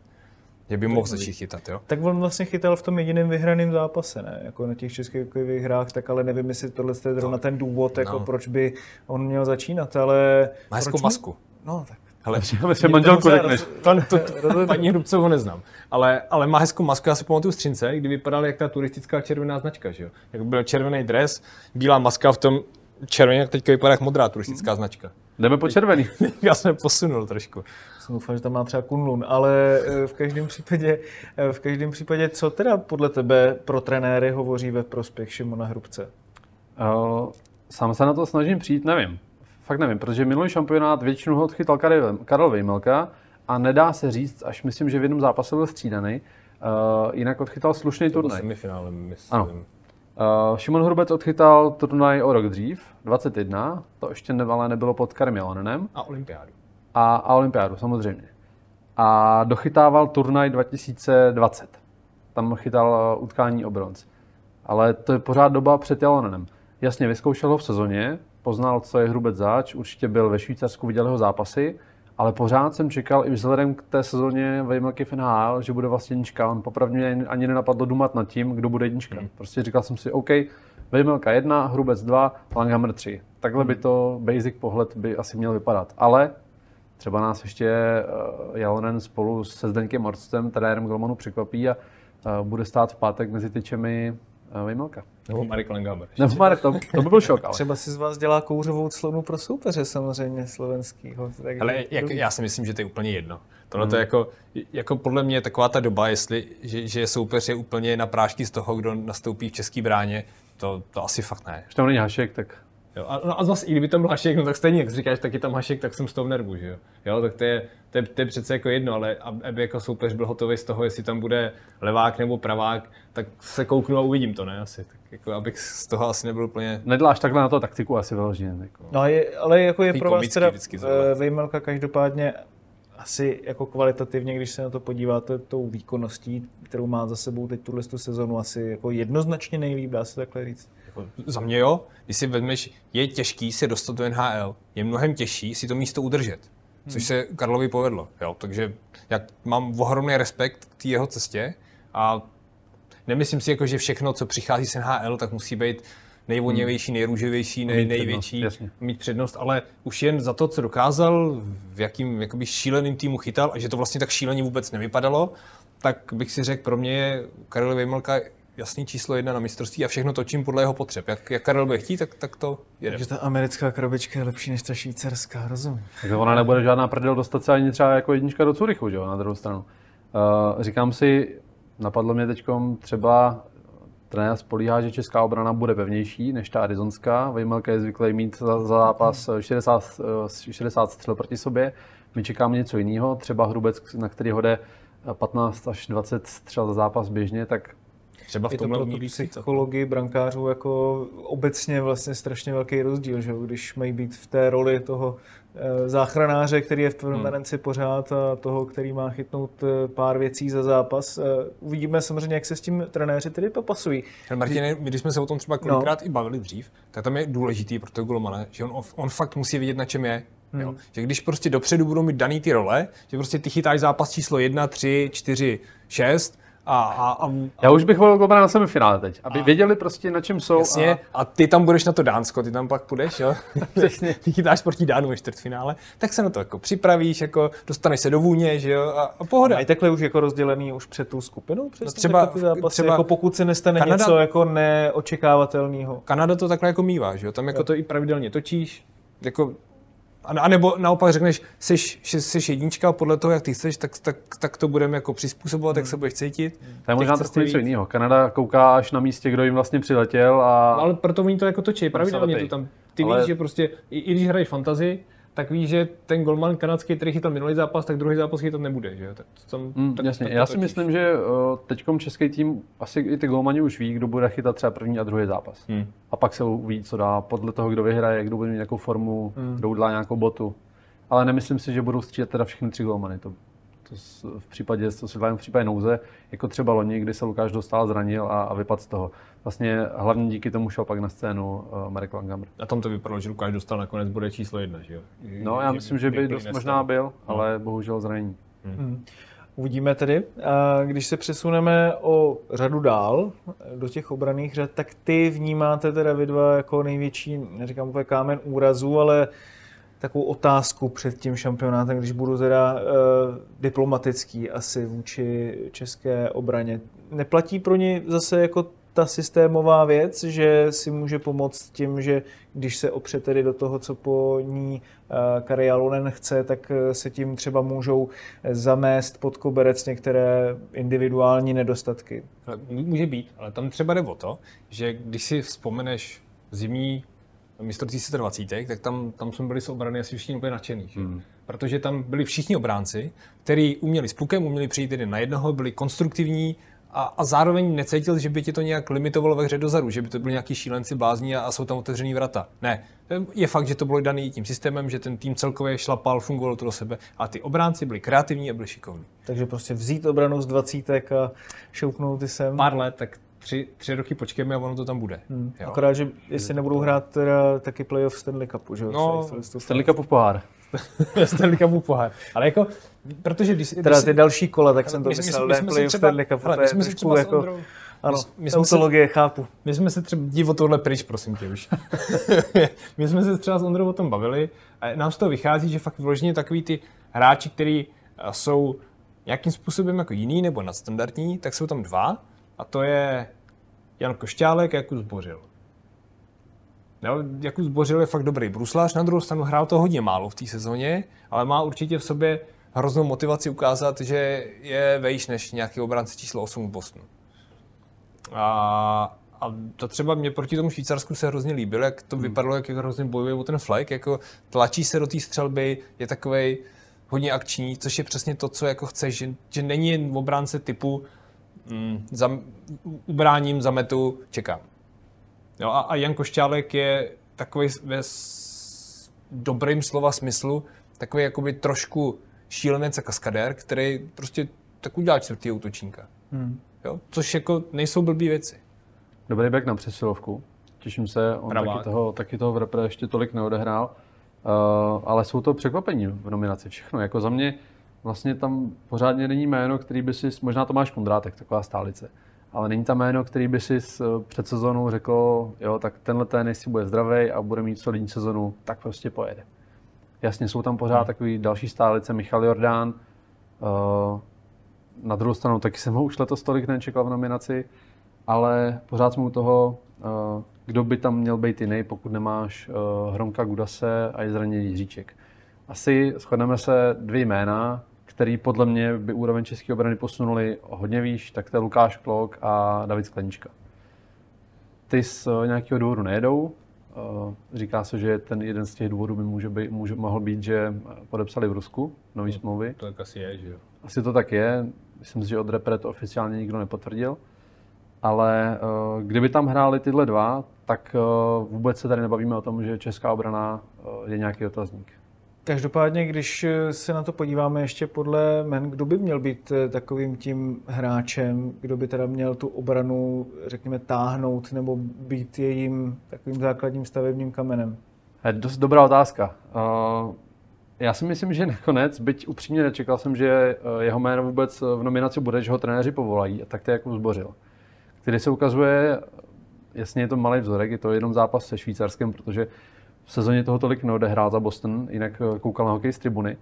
Že by mohl začít chytat, jo? Tak on vlastně chytal v tom jediném vyhraném zápase, ne? Jako na těch českých hrách, tak ale nevím, jestli tohle je zrovna ten důvod, jako no. proč by on měl začínat, ale... Má hezkou masku. No, tak. Hele, Myslím, manželku řekneš. to, to, to, paní Hrubcovou neznám, ale, ale má hezkou masku, já si pamatuju Střince, kdy vypadal jak ta turistická červená značka, že jo? Jak byl červený dres, bílá maska v tom červeně, jak teďka vypadá jak modrá turistická značka. Jdeme po červený. Já jsem posunul trošku. Jsem doufal, že tam má třeba Kunlun, ale eh, v každém případě, eh, v každém případě, co teda podle tebe pro trenéry hovoří ve prospěch Šimona Hrubce? Uh, sám se na to snažím přijít, nevím. Fakt nevím, protože minulý šampionát většinu ho odchytal Karel, Karel Vejmelka a nedá se říct, až myslím, že v jednom zápase byl střídaný, uh, jinak odchytal slušný To turnaj. semifinále, myslím. Ano. Uh, Šimon Hrubec odchytal turnaj o rok dřív, 21, to ještě ale nebylo pod Karem Jalonenem, A olympiádu. a, a olympiádu samozřejmě. A dochytával turnaj 2020. Tam chytal uh, utkání o bronz. Ale to je pořád doba před Jalonenem. Jasně, vyzkoušel ho v sezóně, poznal, co je Hrubec zač, určitě byl ve Švýcarsku, viděl jeho zápasy, ale pořád jsem čekal i vzhledem k té sezóně Vejmelky v NHL, že bude vlastně jednička. On popravdě mě ani nenapadlo dumat nad tím, kdo bude jednička. Prostě říkal jsem si, OK, Vejmelka 1, Hrubec 2, Langhammer 3. Takhle by to basic pohled by asi měl vypadat. Ale třeba nás ještě uh, Jalonen spolu se Zdeňkem Orstem, trenérem Golmanu, překvapí a uh, bude stát v pátek mezi tyčemi uh, Vejmelka. Nebo Marek Langhammer. Nebo Marek, to, to by byl šok, ale. Třeba si z vás dělá kouřovou clonu pro soupeře samozřejmě slovenskýho. Takže Ale jak, já si myslím, že to je úplně jedno. Tohle to je jako, jako podle mě taková ta doba, jestli, že, že soupeř je úplně na prášky z toho, kdo nastoupí v české bráně, to, to asi fakt ne. Když tam není Hašek, tak Jo, a, no a zase, i kdyby tam byl Hašek, no tak stejně, jak říkáš, tak je tam Hašek, tak jsem z toho v nervu, že jo. jo tak to je, to, je, to je přece jako jedno, ale ab- aby jako soupeř byl hotový z toho, jestli tam bude levák nebo pravák, tak se kouknu a uvidím to, ne, asi. Tak jako, abych z toho asi nebyl úplně... nedláš takhle na to taktiku asi vyloženě. Jako. No a je, ale jako je pro vás teda eh, Vejmelka každopádně asi jako kvalitativně, když se na to podíváte tou výkonností, kterou má za sebou teď tuhle tu sezonu, asi jako jednoznačně nejlíp, dá se takhle říct. Za mě jo, když si vezmeš, je těžký se dostat do NHL, je mnohem těžší si to místo udržet. Což se Karlovi povedlo. Jo? Takže jak mám ohromný respekt k té jeho cestě a nemyslím si, jako, že všechno, co přichází z NHL, tak musí být nejvoněvější, nejrůživější, nej, Mít přednost, největší, jasně. mít přednost, ale už jen za to, co dokázal, v jakým jakoby šíleným týmu chytal a že to vlastně tak šíleně vůbec nevypadalo, tak bych si řekl, pro mě je Karel Vejmelka jasný číslo jedna na mistrovství a všechno točím podle jeho potřeb. Jak, jak Karel bude chtít, tak, tak to jede. Takže ta americká krabička je lepší než ta švýcarská, rozumím. Takže ona nebude žádná prdel dostat se ani třeba jako jednička do Curychu, že jo, na druhou stranu. Uh, říkám si, napadlo mě teď třeba trenér spolíhá, že česká obrana bude pevnější než ta arizonská. Vejmelka je zvyklý mít za, za zápas 60, eh, 60 střel proti sobě. My čekáme něco jiného, třeba Hrubec, na který hode 15 až 20 střel za zápas běžně, tak Třeba v Je to tomhle pro tu psychologii brankářů jako obecně vlastně strašně velký rozdíl, že když mají být v té roli toho eh, záchranáře, který je v permanenci pořád a toho, který má chytnout eh, pár věcí za zápas. Eh, Uvidíme samozřejmě, jak se s tím trenéři tedy popasují. My když jsme se o tom třeba kolikrát no. i bavili dřív, tak tam je důležitý pro toho golmana, že on, on fakt musí vědět, na čem je. Hmm. Jo? Že když prostě dopředu budou mít daný ty role, že prostě ty chytáš zápas číslo 1, 3, 4, 6 a, a, a, já už bych volil Golmana na semifinále teď, aby věděli prostě na čem jsou. Jasně, A, a ty tam budeš na to Dánsko, ty tam pak půjdeš, jo? Přesně. ty chytáš proti Dánu ve čtvrtfinále, tak se na to jako připravíš, jako dostaneš se do vůně, že jo, a, a pohoda. Mají takhle už jako rozdělený už před tou skupinou? Přesně, třeba- takhle ty zápasy, třeba jako pokud se nestane Kanada- něco jako neočekávatelného. Kanada to takhle jako mívá, že jo? Tam jako to i pravidelně točíš, jako a, nebo naopak řekneš, jsi, jsi jednička podle toho, jak ty chceš, tak, tak, tak to budeme jako přizpůsobovat, jak se budeš cítit. to je možná trochu něco jiného. Kanada kouká až na místě, kdo jim vlastně přiletěl a No, ale proto oni to jako točí, pravidelně to tam. Ty Ale- víš, že prostě, i, i když hraješ fantasy, tak víš, že ten golman kanadský, který chytal minulý zápas, tak druhý zápas chytat nebude, že? Tak to tam, Mm, tak, jasně, tak já si myslím, že uh, teďkom český tým, asi i ty golmani už ví, kdo bude chytat třeba první a druhý zápas. Hmm. A pak se uvidí, co dá, podle toho, kdo vyhraje, kdo bude mít nějakou formu, Hmm. kdo udělá nějakou botu. Ale nemyslím si, že budou střídat teda všechny tři golmany. To, to v případě, to se v případě nouze, jako třeba loni, kdy se Lukáš dostal, zranil a, a vypadl z toho. Vlastně hlavně díky tomu šel pak na scénu uh, Marek Langhammer. A tam to vypadalo, že Lukáš dostal nakonec bude číslo jedna, že jo? No, já myslím, že by dost nestal. možná byl, ale bohužel zranění. Hmm. Uvidíme tedy. A když se přesuneme o řadu dál do těch obraných řad, tak ty vnímáte teda vy dva jako největší, neříkám úplně kámen úrazu, ale takovou otázku před tím šampionátem, když budu teda uh, diplomatický asi vůči české obraně. Neplatí pro ně zase jako ta systémová věc, že si může pomoct tím, že když se opře tedy do toho, co po ní uh, Kari Alonen chce, tak uh, se tím třeba můžou zamést pod koberec některé individuální nedostatky. Může být, ale tam třeba jde o to, že když si vzpomeneš zimní mistrovství se 20, tak tam, tam jsme byli z obrany asi všichni úplně nadšený. Že? Hmm. Protože tam byli všichni obránci, kteří uměli s pukem, uměli přijít jeden na jednoho, byli konstruktivní a, a zároveň necítil, že by ti to nějak limitovalo ve hře dozadu, že by to byli nějaký šílenci blázní a, a jsou tam otevřený vrata. Ne, je fakt, že to bylo daný tím systémem, že ten tým celkově šlapal, fungovalo to do sebe a ty obránci byli kreativní a byli šikovní. Takže prostě vzít obranu z dvacítek a šoupnout ty sem. Pár let, tak tři, tři roky počkejme a ono to tam bude. Hmm. Jo. Akorát, že jestli nebudou hrát teda taky playoff Stanley Cupu, že jo? No, Stanley Cupu pohár. Stanley Cupu pohár. Ale jako, protože když... Teda ty další kola, tak jsem to myslel, ne playoff Stanley Cupu, to je trošku jako... Ondrou, ano, my, my autologie, se, chápu. My jsme se třeba, dívo tohle pryč, prosím tě už. my jsme se třeba s Ondrou o tom bavili a nám z toho vychází, že fakt vyloženě takový ty hráči, kteří jsou nějakým způsobem jako jiný nebo nadstandardní, tak jsou tam dva. A to je Jan Košťálek a Jakub Zbořil. Jo, Jakub Zbořil je fakt dobrý bruslář, na druhou stranu hrál to hodně málo v té sezóně, ale má určitě v sobě hroznou motivaci ukázat, že je vejš než nějaký obránce číslo 8 v Bostonu. A, a to třeba mě proti tomu Švýcarsku se hrozně líbilo, jak to hmm. vypadalo, jak hrozně bojuje o ten flag, jako tlačí se do té střelby, je takový hodně akční, což je přesně to, co jako chceš, že, že není jen obránce typu mm, za, ubráním, zametu, čekám. Jo, a, a Jan Košťálek je takový ve s, dobrým slova smyslu, takový jakoby trošku šílenec a kaskadér, který prostě tak udělá čtvrtý útočníka. Hmm. Jo, což jako nejsou blbý věci. Dobrý back na přesilovku. Těším se, on taky toho, taky toho v repre ještě tolik neodehrál. Uh, ale jsou to překvapení v nominaci, všechno. Jako za mě vlastně tam pořádně není jméno, který by si, možná Tomáš Kondrátek, taková stálice, ale není tam jméno, který by si před sezónou řekl, jo, tak tenhle ten, jestli bude zdravý a bude mít solidní sezonu, tak prostě pojede. Jasně, jsou tam pořád hmm. takový další stálice, Michal Jordán, uh, na druhou stranu taky jsem ho už letos tolik nečekal v nominaci, ale pořád jsme u toho, uh, kdo by tam měl být jiný, pokud nemáš Hronka Gudase a je zraněný Jiříček. Asi shodneme se dvě jména, který podle mě by úroveň české obrany posunuli hodně výš, tak to je Lukáš Klok a David Sklenička. Ty z eh, nějakého důvodu nejedou. Eh, říká se, že ten jeden z těch důvodů by může být, může, mohl být, že podepsali v Rusku nový no, smlouvy. To tak asi je, že jo? Asi to tak je. Myslím si, že od repre to oficiálně nikdo nepotvrdil. Ale kdyby tam hráli tyhle dva, tak vůbec se tady nebavíme o tom, že česká obrana je nějaký otazník. Každopádně, když se na to podíváme ještě podle men, kdo by měl být eh, takovým tím hráčem, kdo by teda měl tu obranu, řekněme, táhnout nebo být jejím takovým základním stavebním kamenem? Je dost dobrá otázka. Uh, já si myslím, že nakonec, byť upřímně nečekal jsem, že eh, jeho jméno vůbec v nominaci bude, že ho trenéři povolají, tak to jako zbořil. Který se ukazuje, jasně je to malý vzorek, je to jenom zápas se Švýcarskem, protože v sezóně toho tolik neodehrál za Boston, jinak eh, koukal na hokej z tribuny.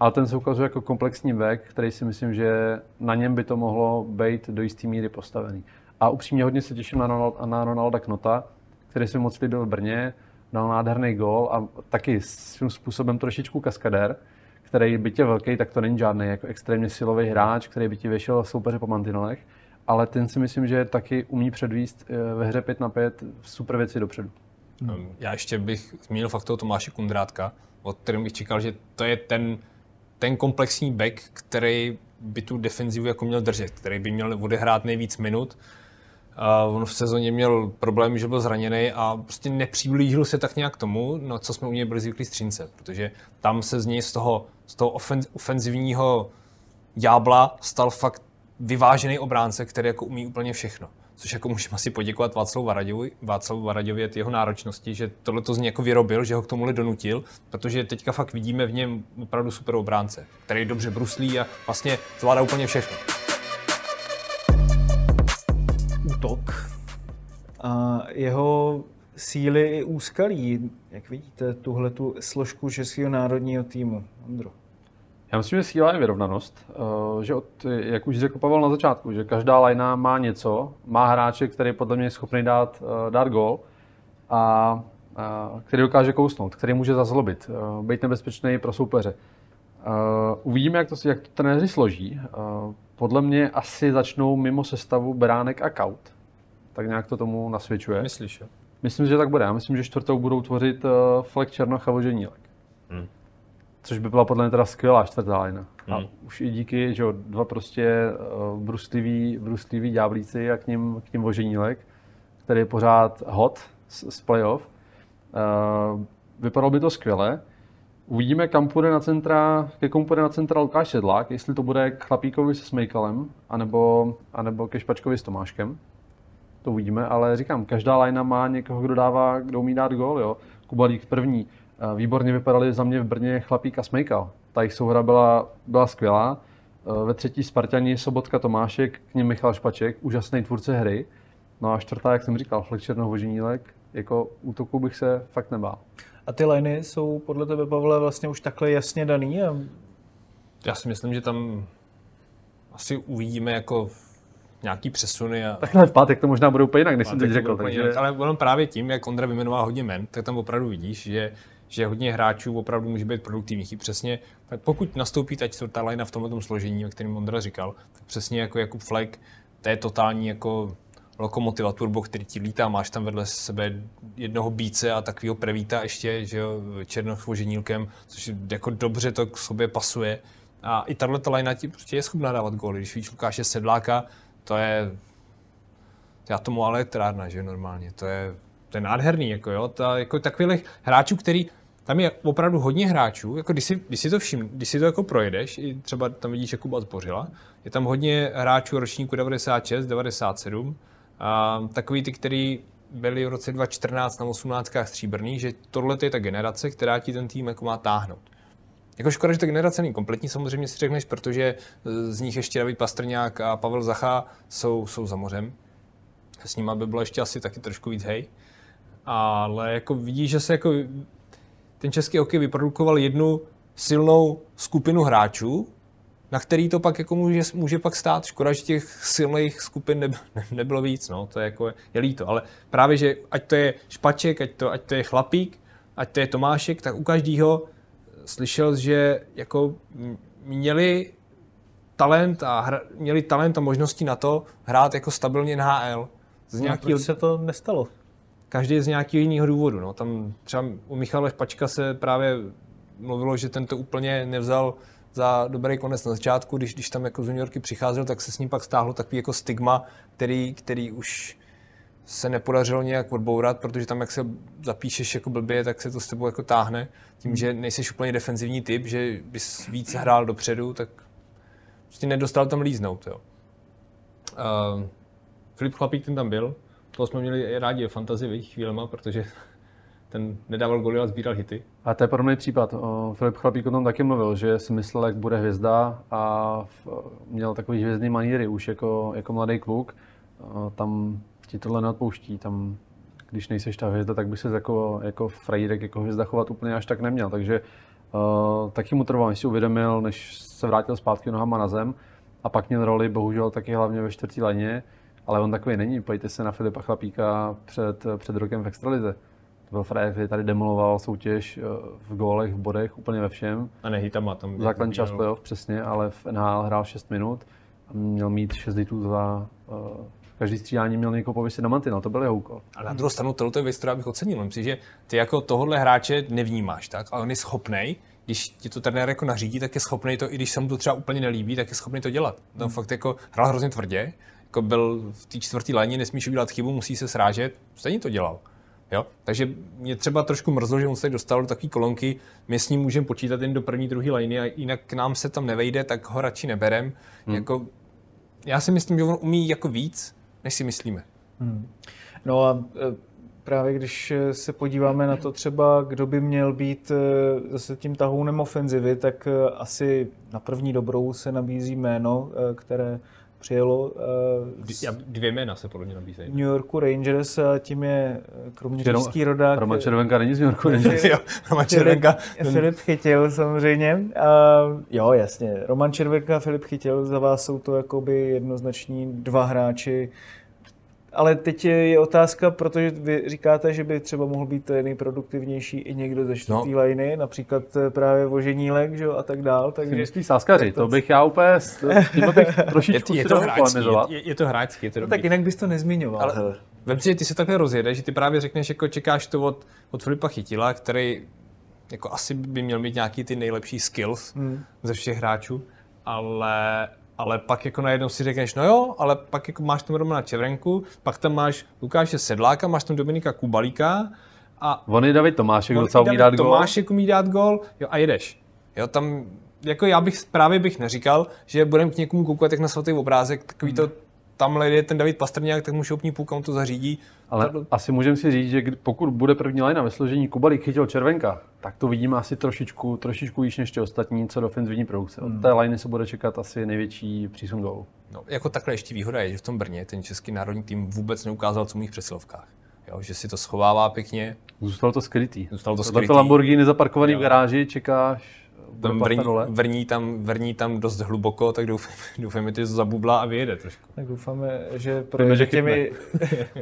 Ale ten se ukazuje jako komplexní back, který si myslím, že na něm by to mohlo být do jisté míry postavený. A upřímně hodně se těším na, Ronald, na Ronalda Knota, který se moc líbil v Brně, dal nádherný gol a taky svým způsobem trošičku kaskadér, který by tě velký, tak to není žádný jako extrémně silový hráč, který by ti věšel soupeře po mantinelech, ale ten si myslím, že taky umí předvíst eh, ve hře 5 na 5 super věci dopředu. Hmm. Já ještě bych zmínil fakt toho Tomáše Kundrátka, od kterém bych čekal, že to je ten, ten komplexní back, který by tu defenzivu jako měl držet, který by měl odehrát nejvíc minut. Uh, on v sezóně měl problém, že byl zraněný a prostě nepřiblížil se tak nějak tomu, no, co jsme u něj byli zvyklí střínce, protože tam se z něj z toho, z toho ofen, ofenzivního jábla stal fakt vyvážený obránce, který jako umí úplně všechno. Což jako můžeme asi poděkovat Václavu Varaďovi, Václavu Varaďovi jeho náročnosti, že tohle to z něj jako vyrobil, že ho k tomu donutil, protože teďka fakt vidíme v něm opravdu super obránce, který dobře bruslí a vlastně zvládá úplně všechno. Útok a jeho síly i úskalí. Jak vidíte tuhle tu složku českého národního týmu? Andro. Já myslím, že síla je vyrovnanost. eh, Že od, jak už řekl Pavel na začátku, že každá lajna má něco, má hráče, který podle mě je schopný dát, eh, dát gol a, a který dokáže kousnout, který může zazlobit, eh, být nebezpečný pro soupeře. Eh, Uvidíme, jak to, jak to trenéři složí. Eh, Podle mě asi začnou mimo sestavu Beránek a Kaut. Tak nějak to tomu nasvědčuje. Myslíš, jo? Myslím, že tak bude. Já myslím, že čtvrtou budou tvořit Flek Černoch a Voženílek. Hmm. Což by byla podle mě teda skvělá čtvrtá lina. A Hmm. už i díky, že jo, dva prostě uh, bruslivý, bruslivý ďáblíci a k ním, k ním Voženílek, který je pořád hot z, z playoff. Uh, vypadalo by to skvěle. Uvidíme, kam půjde na centra, ke komu půjde na centra Lukáš Sedlák, jestli to bude k Chlapíkovi se Smejkalem, anebo, anebo ke Špačkovi s Tomáškem to uvidíme, ale říkám, každá lajna má někoho, kdo dává, kdo umí dát gól, jo. Kubalík v první. Výborně vypadali za mě v Brně Chlapík a Smejkal. Ta jejich souhra byla, byla skvělá. Eh, Ve třetí Spartani Sobotka Tomášek, k něm Michal Špaček, úžasný tvůrce hry. No a čtvrtá, jak jsem říkal, Flek Černoch Voženílek, jako útoku bych se fakt nebál. A ty liny jsou podle tebe, Pavle, vlastně už takhle jasně daný? A Já si myslím, že tam asi uvidíme jako nějaký přesuny a Takhle v pátek to možná bude úplně jinak, než jsem teď řekl. Takže... jinak. Ale ono právě tím, jak Ondra vymenoval hodně men, tak tam opravdu vidíš, že, že hodně hráčů opravdu může být produktivních. I přesně, pokud nastoupí ta čtvrtá linea v tomhle složení, o kterém Ondra říkal, tak přesně jako Jakub Fleck, to je totální jako lokomotiva turbo, který ti lítá, máš tam vedle sebe jednoho bíce a takového prevíta ještě, že jo, černoch voženílkem, což jako dobře to k sobě pasuje. A i tahle ta linea ti prostě je schopná dávat góly. Když víš Lukáše Sedláka, to je já tomu ale elektrárna, že normálně, to je, to je nádherný, jako jo, ta, jako takových hráčů, který, tam je opravdu hodně hráčů, jako když si, když si to všim, když si to jako projedeš, i třeba tam vidíš Jakuba Zbořila, je tam hodně hráčů ročníku 96, 97, a takový ty, který byli v roce 2014 na 18 stříbrný, že tohle je ta generace, která ti ten tým jako má táhnout. Jako škoda, že ta generace není kompletní, samozřejmě si řekneš, protože e, z nich ještě David Pastrňák a Pavel Zacha jsou, jsou za mořem. S nima by bylo ještě asi taky trošku víc hej. Ale jako vidíš, že se jako ten český hokej vyprodukoval jednu silnou skupinu hráčů, na který to pak jako může, může pak stát. Škoda, že těch silných skupin ne, ne, nebylo víc, no, to je jako, je líto. Ale právě, že ať to je Špaček, ať to, ať to je Chlapík, ať to je Tomášek, tak u každého slyšel, že jako měli talent a hra, měli talent a možnosti na to hrát jako stabilně NHL. Z no, nějakého, proč se to nestalo? Každý z nějakého jiného důvodu. No. Tam třeba u Michala Špačka se právě mluvilo, že ten to úplně nevzal za dobrý konec na začátku, když, když tam jako z juniorky přicházel, tak se s ním pak stáhlo takový jako stigma, který, který už se nepodařilo nějak odbourat, protože tam, jak se zapíšeš jako blbě, tak se to s tebou jako táhne. Tím, že nejseš úplně defenzivní typ, že bys víc hrál dopředu, tak prostě nedostal tam líznout. Jo. Uh, Filip Chlapík ten tam byl, toho jsme měli rádi jejich chvílema, protože ten nedával goly, ale sbíral hity. A to je podobný případ. Filip Chlapík o tom taky mluvil, že si myslel, jak bude hvězda a měl takový hvězdný maníry už jako, jako mladý kluk. Tam ti tohle neodpouští. Tam, když nejseš ta hvězda, tak by se jako, jako frajírek, jako hvězda chovat úplně až tak neměl. Takže uh, taky mu trvalo, než si uvědomil, než se vrátil zpátky nohama na zem. A pak měl roli, bohužel taky hlavně ve čtvrtý leně, ale on takový není. Pojďte se na Filipa Chlapíka před, před rokem v Extralize. To byl frajer, který tady demoloval soutěž eh, v gólech, v bodech, úplně ve všem. A ne tam. Základní čas bíhal. playoff, přesně, ale v NHL hrál 6 minut a měl mít 6 hitů za... Uh, každý střídání měl někoho pověsit na mantinel, to byl jeho úkol. Ale na druhou stranu tohle je věc, kterou bych ocenil. Myslím si, že ty jako tohohle hráče nevnímáš, tak? Ale on je schopný, když ti to trenér jako nařídí, tak je schopný to, i když se mu to třeba úplně nelíbí, tak je schopný to dělat. Tam Hmm. fakt jako hrál hrozně tvrdě, jako byl v té čtvrté léně, nesmíš udělat chybu, musí se srážet, stejně to dělal. Jo? Takže mě třeba trošku mrzlo, že on se tady dostal do takové kolonky, my s ním můžeme počítat jen do první, druhé liny a jinak k nám se tam nevejde, tak ho radši neberem. Hmm. Jako já si myslím, že on umí jako víc, než si myslíme. No a e, právě když se podíváme na to třeba, kdo by měl být e, zase tím tahounem ofenzivy, tak e, asi na první dobrou se nabízí jméno, které přijelo z Dvě jména se podle mě nabízejí. New Yorku Rangers a tím je e, kromě český rodák Roman Červenka není z New Yorku Rangers. jo, Roman Červenka. Filip, Filip Chytil samozřejmě. A, jo, jasně. Roman Červenka a Filip Chytil, za vás jsou to jakoby jednoznační dva hráči. Ale teď je je otázka, protože vy říkáte, že by třeba mohl být nejproduktivnější i někdo ze čtvrtý no. liny, například eh, právě Voženílek, že jo, a tak dál. Takže Myslí sáskaři, to bych já úplně, s tím bych Je, trošičku je, si to hráčský, je, je, to hráčský, je to no, tak jinak bys to nezmiňoval. Ale- hele. Vem si, že ty se takhle rozjedeš, že ty právě řekneš, jako čekáš to od, od Filipa Chytila, který jako asi by měl mít nějaký ty nejlepší skills hmm. ze všech hráčů, ale, ale pak jako najednou si řekneš, no jo, ale pak jako máš tam Romana Čevrenku, pak tam máš Lukáše Sedláka, máš tam Dominika Kubalíka a On je David Tomášek, on docela umí dát gol. Tomášek umí dát gol, jo, a jedeš. Jo, tam, jako já bych právě bych neříkal, že budeme k někomu koukat jak na svatý obrázek, takový to, tamhle je ten David Pastrňák, tak mu šoupní půlka, on to zařídí. Ale To- asi můžeme si říct, že pokud bude první lajna ve složení Kubalík chytil Červenka, tak to vidíme asi trošičku, trošičku již než ty ostatní, co do ofenzivní produkce. Od té lajny se bude čekat asi největší přísun gólů. No, jako takhle ještě výhoda je, že v tom Brně ten český národní tým vůbec neukázal, co umí v přesilovkách. Jo, že si to schovává pěkně, Zůstalo to skrytý. Zůstalo to Tohle skrytý. to Lamborghini zaparkovaný v garáži, čekáš, tam vrní, dole. vrní, tam, vrní tam dost hluboko, tak doufám, doufám že to zabubla a vyjede trošku. Tak doufáme, že Víme, projede že těmi,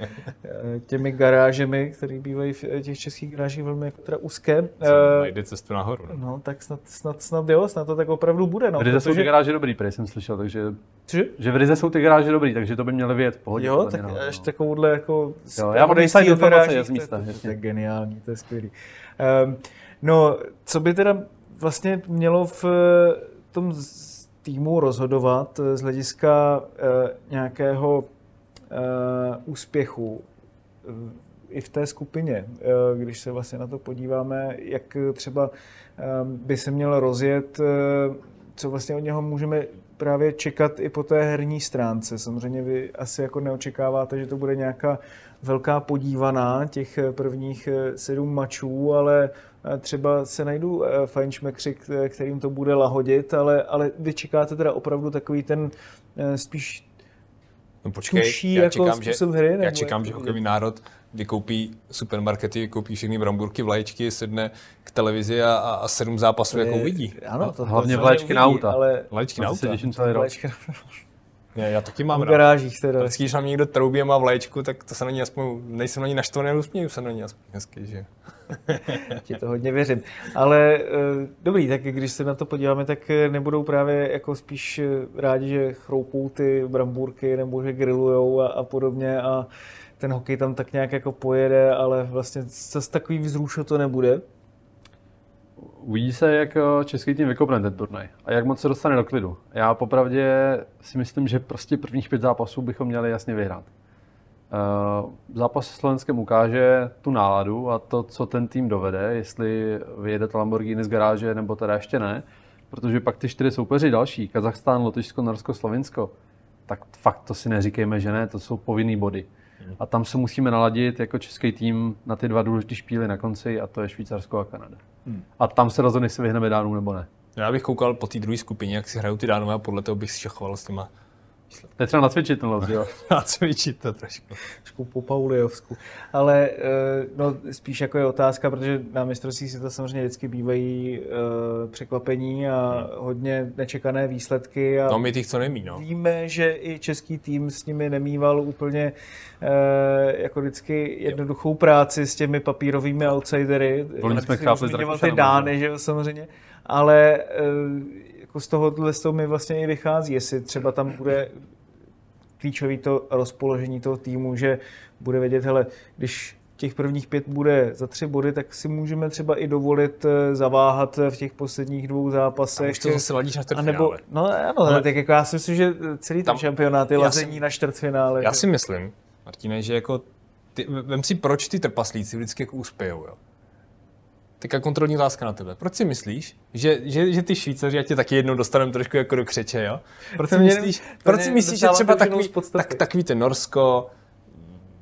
těmi garážemi, které bývají v těch českých garážích velmi jako teda úzké. Eh, Najde cestu nahoru. No. No, tak snad, snad, snad jo, snad to tak opravdu bude. No, V Rize jsou ty protože, garáže dobrý, prý jsem slyšel, takže... Cože? Že v Rize jsou ty garáže dobrý, takže to by měly vyjet v pohodě. Jo, tak no, až no. takovouhle jako Jo, já mám informace z místa, to, to, to, je geniální, to je skvělý. Um, no, co by teda vlastně mělo v eh, tom týmu rozhodovat eh, z hlediska uh, nějakého úspěchu eh, i v té skupině, eh, když se vlastně na to podíváme, jak třeba eh, by se měl rozjet, eh, co vlastně od něho můžeme právě čekat i po té herní stránce. Samozřejmě vy asi jako neočekáváte, že to bude nějaká velká podívaná těch eh, prvních eh, sedm mačů, ale eh, třeba se najdou fajnšmekři, kterým to bude lahodit, ale, ale vy čekáte teda opravdu takový ten spíš No počkej, tuší já jako čekám, že, hry, já čekám, že hokejový národ vykoupí supermarkety, vykoupí všechny bramburky, vlaječky, sedne k televizi a, a, sedm zápasů jako uvidí. Ano, to Hlavně to vlaječky na auta. Ale Vlaječky Na to se auta. těším celý rok. Ne, já taky mám v rád. garážích teda. Vždycky, když na mě někdo troubí a má vlaječku, tak to se na ní aspoň, nejsem na ní naštvaný, ale usměju se na ní aspoň hezky, že? Ti to hodně věřím. Ale eh, dobrý, tak když se na to podíváme, tak eh, nebudou právě jako spíš eh, rádi, že chroupou ty brambůrky nebo že grillujou a, a podobně a ten hokej tam tak nějak jako pojede, ale vlastně zase takový vzrušo to nebude. Uvidí se, jak eh, český tým vykopne ten turnaj a jak moc se dostane do klidu. Já popravdě si myslím, že prostě prvních pět zápasů bychom měli jasně vyhrát. Eh, Zápas s Slovenskem ukáže tu náladu a to, co ten tým dovede, jestli vyjede to Lamborghini z garáže nebo teda ještě ne, protože pak ty čtyři soupeři další, Kazachstán, Lotyšsko, Norsko, Slovinsko, tak fakt to si neříkejme, že ne, to jsou povinný body. A tam se musíme naladit jako český tým na ty dva důležité špíly na konci a to je Švýcarsko a Kanada. A tam se rozhodne, jestli vyhneme Dánům nebo ne. Já bych koukal po té druhé skupině, jak si hrajou ty dánové a podle toho bych si šachoval s těma To je třeba nacvičitelnost, jo. a cvičit to trošku. trošku po Pauliovsku. Ale eh, no, spíš jako je otázka, protože na mistrovství si to samozřejmě vždycky bývají eh, překvapení a hodně nečekané výsledky. A No my těch co nemí, no. Víme, že i český tým s nimi nemýval úplně eh, jako vždycky jednoduchou práci s těmi papírovými outsidery. Volně jsme chápli ty Dány, že jo, samozřejmě. Ale eh, jako z tohohle z toho mi vlastně i vychází, jestli třeba tam bude klíčový to rozpoložení toho týmu, že bude vědět, hele, když těch prvních pět bude za tři body, tak si můžeme třeba i dovolit eh, zaváhat v těch posledních dvou zápasech. A už to zase ladíš na A nebo, čtvrtfinále. no ano, ale tak jako já si myslím, že celý ten Tam- šampionát je lazení si- na čtvrtfinále. Já že? si myslím, Martine, že jako ty, vem si, proč ty trpaslíci vždycky jako uspějou, jo. Teďka kontrolní otázka na tebe. Proč si myslíš, že, že, že ty Švýcaři, a tě taky jednou dostaneme trošku jako do křeče, jo? Proč si myslíš, proč si myslíš že třeba takový, tak, takový ten Norsko,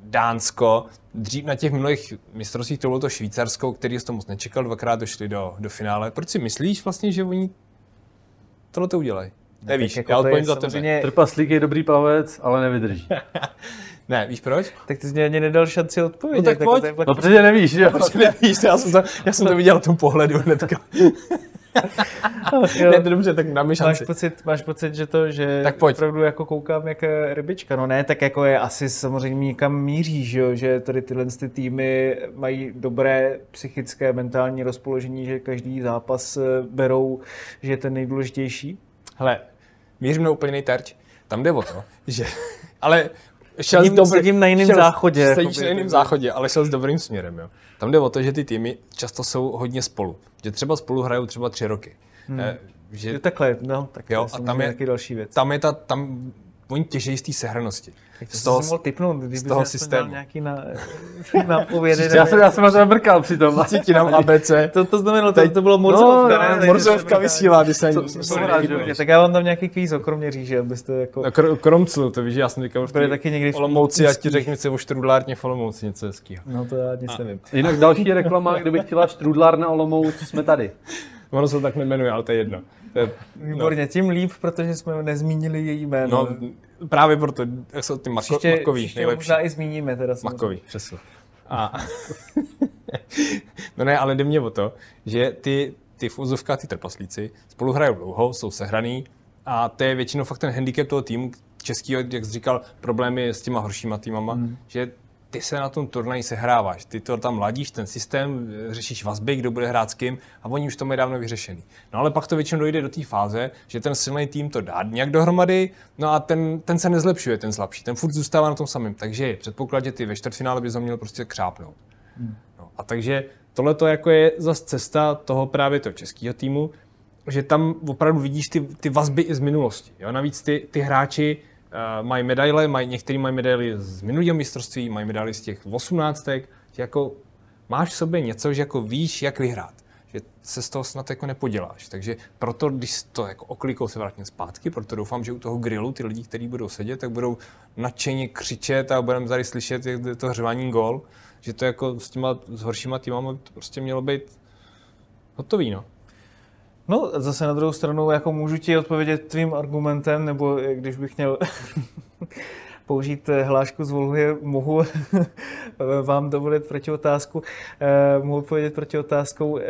Dánsko, dřív na těch minulých mistrovstvích to bylo to Švýcarsko, který jsi to moc nečekal, dvakrát došli do, do finále. Proč si myslíš vlastně, že oni tohle to udělají? Nevíš, jako já odpovím za tebe. Trpaslík je dobrý plavec, ale nevydrží. Ne, víš proč? Tak ty jsi mě ani nedal šanci odpovědět. No tak jako pojď. to je pak- No protože nevíš, že jo? Prostě nevíš, já jsem to, já jsem to viděl v tom pohledu hnedka. ne, to dobře, tak dáme Máš šanci. pocit, máš pocit, že to, že Tak pojď. opravdu jako koukám jak rybička. No ne, tak jako je asi samozřejmě někam míří, že, jo? že tady tyhle ty týmy mají dobré psychické, mentální rozpoložení, že každý zápas eh, berou, že je ten nejdůležitější. Hele, mířím na úplně terč. Tam jde o to, že... Ale šel s dobrý, sedím na jiném šel, záchodě, Sedíš na jiném záchodě, ale šel s dobrým směrem, jo. Tam jde o to, že ty týmy často jsou hodně spolu. Že třeba spolu hrajou třeba tři roky. Hmm. Eh, že Je takhle, no, tak Jo, a tam je- taky další věc. tam je ta, tam oni těžejí z té sehranosti. Z toho- mohl typnout, kdyby toho systému. nějaký na. Já jsem, já jsem na to brkal přitom. Ti nám ABC. To, to znamenalo, to, to bylo morzovka, No, ne? no, vysílá, když se že Tak já vám tam nějaký kvíz o Kroměříži, abyste jako... No, kr- Kromclu, to víš, já jsem říkal, Byli taky někdy v Olomouci, a ti řeknu si o štrudlárně v Olomouci něco hezkýho. No to já nic nevím. Jinak další reklama, kdyby chtěla Štrudlár na Olomouc, jsme tady. Ono se tak nejmenuje, ale to je jedno. Je, Výborně, tím líp, protože jsme nezmínili její jméno. no, právě proto, jak jsou ty mako, příště, makový, příště nejlepší. možná i zmíníme teda. Makový, přesně. A... no ne, ale jde mě o to, že ty, ty úzovkách, ty trpaslíci spolu hrajou dlouho, jsou sehraný a to je většinou fakt ten handicap toho týmu českého, jak jsi říkal, problémy s těma horšíma týmama, hmm. že ty se na tom turnaji sehráváš, ty to tam ladíš, ten systém, řešíš vazby, kdo bude hrát s kým a oni už to mají dávno vyřešený. No ale pak to většinou dojde do té fáze, že ten silný tým to dá nějak dohromady, no a ten, ten se nezlepšuje, ten slabší, ten furt zůstává na tom samém. Takže je předpoklad, že ty ve čtvrtfinále bys ho měl prostě křápnout. No, a takže tohle to jako je zase cesta toho právě toho českého týmu, že tam opravdu vidíš ty, ty vazby i z minulosti. Jo? Navíc ty, ty hráči uh, mají medaile, mají, některý mají medaily z minulého mistrovství, mají medaily z těch osmnáctek, že jako máš v sobě něco, že jako víš, jak vyhrát. Že se z toho snad jako nepoděláš. Takže proto, když to jako oklikou se vrátím zpátky, proto doufám, že u toho grillu ty lidi, kteří budou sedět, tak budou nadšeně křičet a budeme tady slyšet jak to hřvání gol, že to jako s těma s horšíma týmama to prostě mělo být hotový, no. No, zase na druhou stranu, jako můžu ti odpovědět tvým argumentem, nebo když bych měl použít eh, hlášku z Volhy, mohu vám dovolit proti otázku, eh, mohu odpovědět proti otázkou. Eh,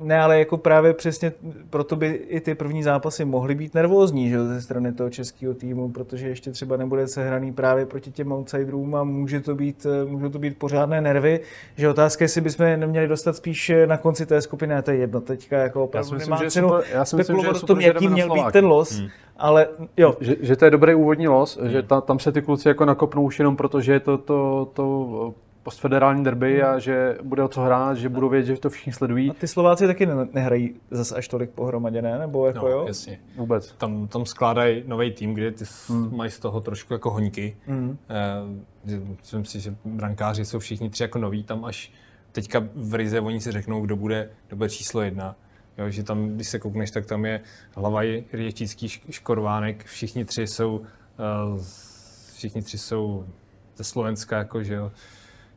ne, ale jako právě přesně proto by i ty první zápasy mohly být nervózní že, ze strany toho českého týmu, protože ještě třeba nebude sehraný právě proti těm outsiderům a může to být, můžou to být pořádné nervy, že otázka je, jestli bychom neměli dostat spíš na konci té skupiny, a to je jedno teďka, jako opravdu si myslím, nemá že cenu super- já si myslím, že super, tom, jaký měl být ten los, ale jo, Že, že to je dobrý úvodní los, že ta, tam se ty kluci jako nakopnou už jenom proto, že je to, to, to postfederální derby a že bude o co hrát, že budou vědět, že to všichni sledují. a ty Slováci taky ne- nehrají zas až tolik pohromadě, ne? Nebo jako no jo? jasně. Vůbec. Tam, tam skládají nový tým, kde ty hmm. mají z toho trošku jako hoňky. Mm. Eh, že myslím si, že brankáři jsou všichni tři jako noví, tam až teďka v Rize oni si řeknou, kdo bude, kdo bude číslo jedna. Jo, že tam, když se koukneš, tak tam je Hlavaj, Řečícký, Škorvánek, všichni tři jsou, uh, všichni tři jsou ze Slovenska, jako, že jo.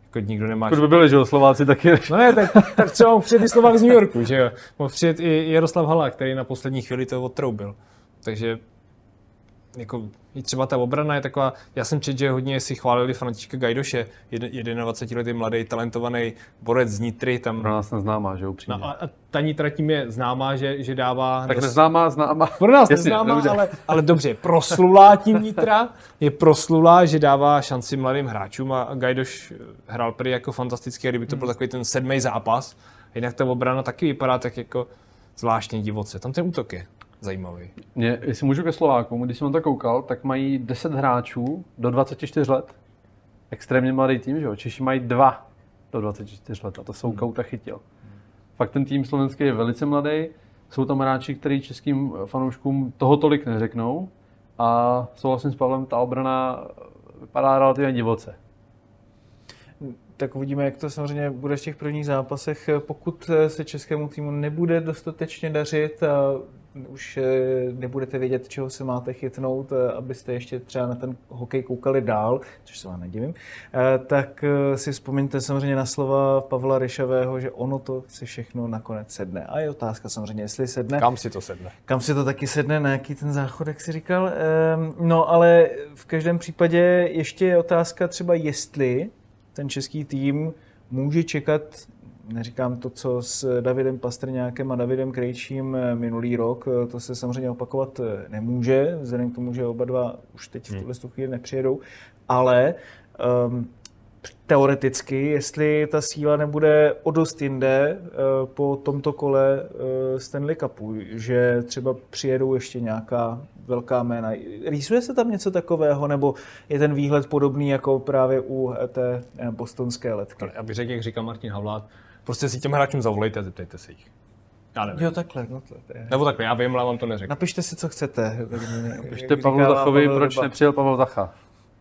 Jako nikdo nemá... Pokud by byli, že jo, Slováci taky. No ne, tak, tak třeba mohl přijet i Slovák z New Yorku, že jo. Mohl přijet i Jaroslav Halák, který na poslední chvíli to odtroubil. Takže jako, i třeba ta obrana je taková, já jsem četl, že hodně si chválili Františka Gajdoše, 21-letý mladý, talentovaný borec z Nitry, tam Pro nás neznámá, že upřímně. No a, a ta Nitra tím je známá, že, že dává... tak neznámá, známá. Pro nás Jasně, neznámá, dobře. ale, ale dobře, proslulá tím Nitra, je proslulá, že dává šanci mladým hráčům a Gajdoš hrál prý jako fantasticky, a kdyby to byl takový ten sedmý zápas, jinak ta obrana taky vypadá tak jako zvláštně divoce. Tam ten útok je zajímavý. Mě, jestli můžu ke Slovákům, když jsem na to koukal, tak mají 10 hráčů do 24 let. Extrémně mladý tým, že jo? Češi mají dva do 24 let a to jsou Kauta chytil. Fakt ten tým slovenský je velice mladý, jsou tam hráči, kteří českým fanouškům toho tolik neřeknou a souhlasím s Pavlem, ta obrana vypadá relativně divoce. tak uvidíme, jak to samozřejmě bude v těch prvních zápasech. Pokud se českému týmu nebude dostatečně dařit už eh, nebudete vědět, čeho se máte chytnout, eh, abyste ještě třeba na ten hokej koukali dál, což se vám nedivím, eh, tak si vzpomeňte samozřejmě na slova Pavla Ryšavého, že ono to si všechno nakonec sedne. A je otázka samozřejmě, jestli sedne. Kam si to sedne? Kam si to taky sedne, na jaký ten záchod, jak si říkal. Ehm, no ale v každém případě ještě je otázka třeba, jestli ten český tým může čekat neříkám to, co s Davidem Pastrňákem a Davidem Krejčím eh, minulý rok, eh, to se samozřejmě opakovat eh, nemůže, vzhledem k tomu, že oba dva už teď v hmm. tuhle chvíli nepřijedou, ale um, teoreticky, jestli ta síla nebude o dost jinde po tomto kole Stanley Cupu, že třeba přijedou ještě nějaká velká jména. Rýsuje se tam něco takového, nebo je ten výhled podobný jako právě u té bostonské letky? Já bych řekl, jak říkal Martin Havlát, Prostě si těm hráčům zavolejte a zeptejte se jich. Já nevím. Jo, takhle, no to je. Nebo takhle, já vím, ale vám to neřeknu. Napište si, co chcete. Napište Pavlu Zachovi, proč Pavel nepřijel Pavel Zacha.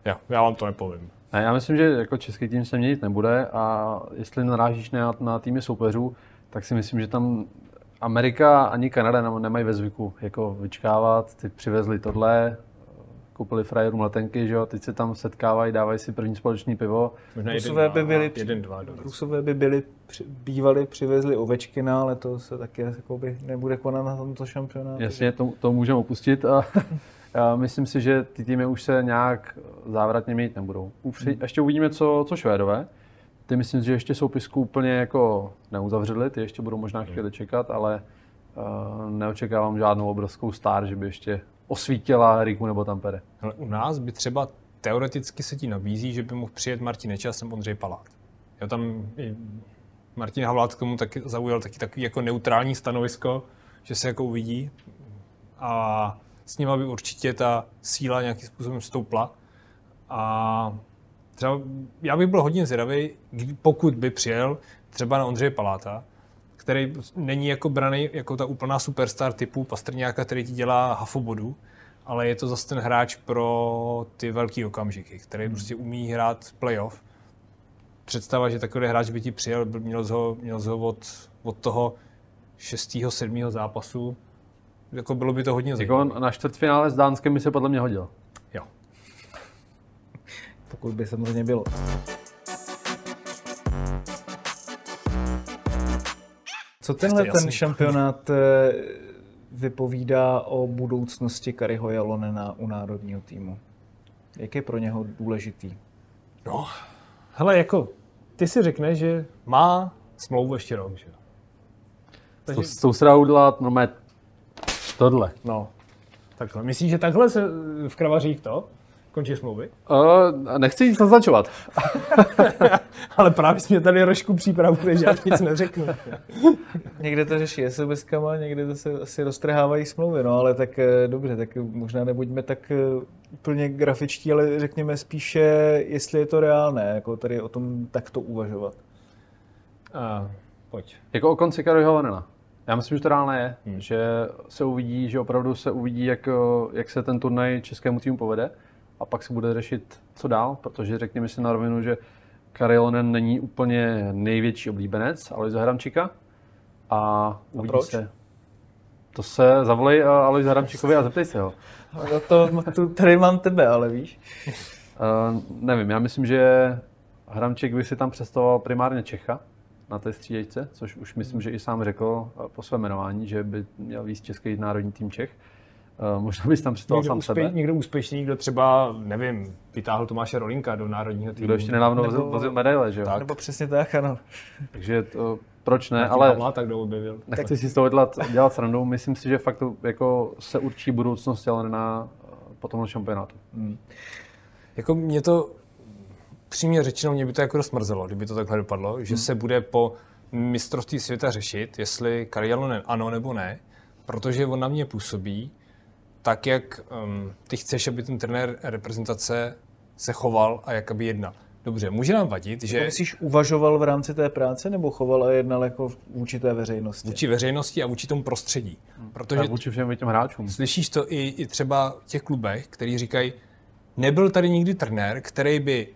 Jo, já vám to nepovím. Ne, já myslím, že jako český tým se měnit nebude a jestli narážíš na, na týmy soupeřů, tak si myslím, že tam Amerika ani Kanada nemají ve zvyku jako vyčkávat, ty přivezli tohle, koupili frajerům letenky, že jo, teď se tam setkávají, dávají si první společný pivo. Možná Rusové jeden, by byli, jeden, dva, Rusové by byli, bývali, přivezli Ovečkina, ale to se taky jakoby nebude konat na tomto šampionátu. Jasně, to, to můžeme opustit a já myslím si, že ty týmy už se nějak závratně mít nebudou. Upři, hmm. Ještě uvidíme, co, co Švédové. Ty myslím, že ještě soupisku úplně jako neuzavřeli, ty ještě budou možná chvíli čekat, ale uh, neočekávám žádnou obrovskou star, že by ještě osvítila Riku nebo Tampere. Ale u nás by třeba teoreticky se ti nabízí, že by mohl přijet Martin Nečas nebo Ondřej Palát. Jo, tam Martin Havlát k tomu taky zaujal taky takový jako neutrální stanovisko, že se jako uvidí a s ním by určitě ta síla nějakým způsobem stoupla. A třeba já bych byl hodně zvědavý, pokud by přijel třeba na Ondřeje Paláta, který není jako braný jako ta úplná superstar typu Pastrňáka, který ti dělá hafobodu, ale je to zase ten hráč pro ty velký okamžiky, který hmm. prostě umí hrát playoff. Představa, že takový hráč by ti přijel, měl z ho, měl z ho od, od toho šestého, sedmého zápasu, jako bylo by to hodně jako zajímavé. na čtvrtfinále s Dánskem by se podle mě hodil. Jo. Pokud by samozřejmě bylo. Co tenhle ten šampionát eh, vypovídá o budoucnosti Kariho Jalonena u národního týmu? Jak je pro něho důležitý? No, hele, jako ty si řekneš, že má smlouvu ještě rok, že Takže... To, to se dá udělat normálně tohle. No, takhle. Myslíš, že takhle se v kravařích to? Končí smlouvy? Uh, nechci nic naznačovat. Ale právě jsi mě tady rožku přípravu, že já nic neřeknu. někde to řeší SMS-kama, někde to se asi roztrhávají smlouvy, no ale tak eh, dobře, tak možná nebuďme tak eh, úplně grafičtí, ale řekněme spíše, jestli je to reálné, jako tady o tom takto uvažovat. Uh, pojď. Jako o konci Karol Holanena. Já myslím, že to reálné je, hmm. že se uvidí, že opravdu se uvidí, jak, jak se ten turnaj českému týmu povede a pak se bude řešit, co dál, protože řekněme si na rovinu, že Karilonen není úplně největší oblíbenec Aloisa Hramčíka a uvidí a se. To se zavolej eh, Aloisa Hramčíkovi a zeptej se ho. No to, to, tady mám tebe, ale víš. Uh, nevím, já myslím, že Hramčík by si tam představoval primárně Čecha na té střídejce, což už myslím, že i sám řekl eh, po svém jmenování, že by měl víc český národní tým Čech. Uh, možná bys tam představil sám úspě- sebe. Někdo úspěšný, kdo třeba, nevím, vytáhl Tomáše Rolinka do národního týmu. Kdo ještě nedávno nebo, vozil, medaile, že jo? Tak. Nebo přesně tak, ano. Takže to, proč ne, ale Pavla, tak objevil. nechci tak. si z toho dělat, dělat srandu. Myslím si, že fakt to, jako se určí budoucnost ale na po tomhle šampionátu. Hmm. Jako mě to, přímě řečeno, mě by to jako rozmrzelo, kdyby to takhle dopadlo, hmm. že se bude po mistrovství světa řešit, jestli Karialonen ano nebo ne, protože on na mě působí, tak, jak um, ty chceš, aby ten trenér reprezentace se choval a jak aby jednal. Dobře, může nám vadit, že... Myslíš, uvažoval v rámci té práce nebo choval a jednal jako vůči té veřejnosti? Vůči veřejnosti a vůči tomu prostředí. Hmm. Protože a vůči všem těm hráčům. Slyšíš to i, i třeba v těch klubech, kteří říkají, nebyl tady nikdy trenér, který by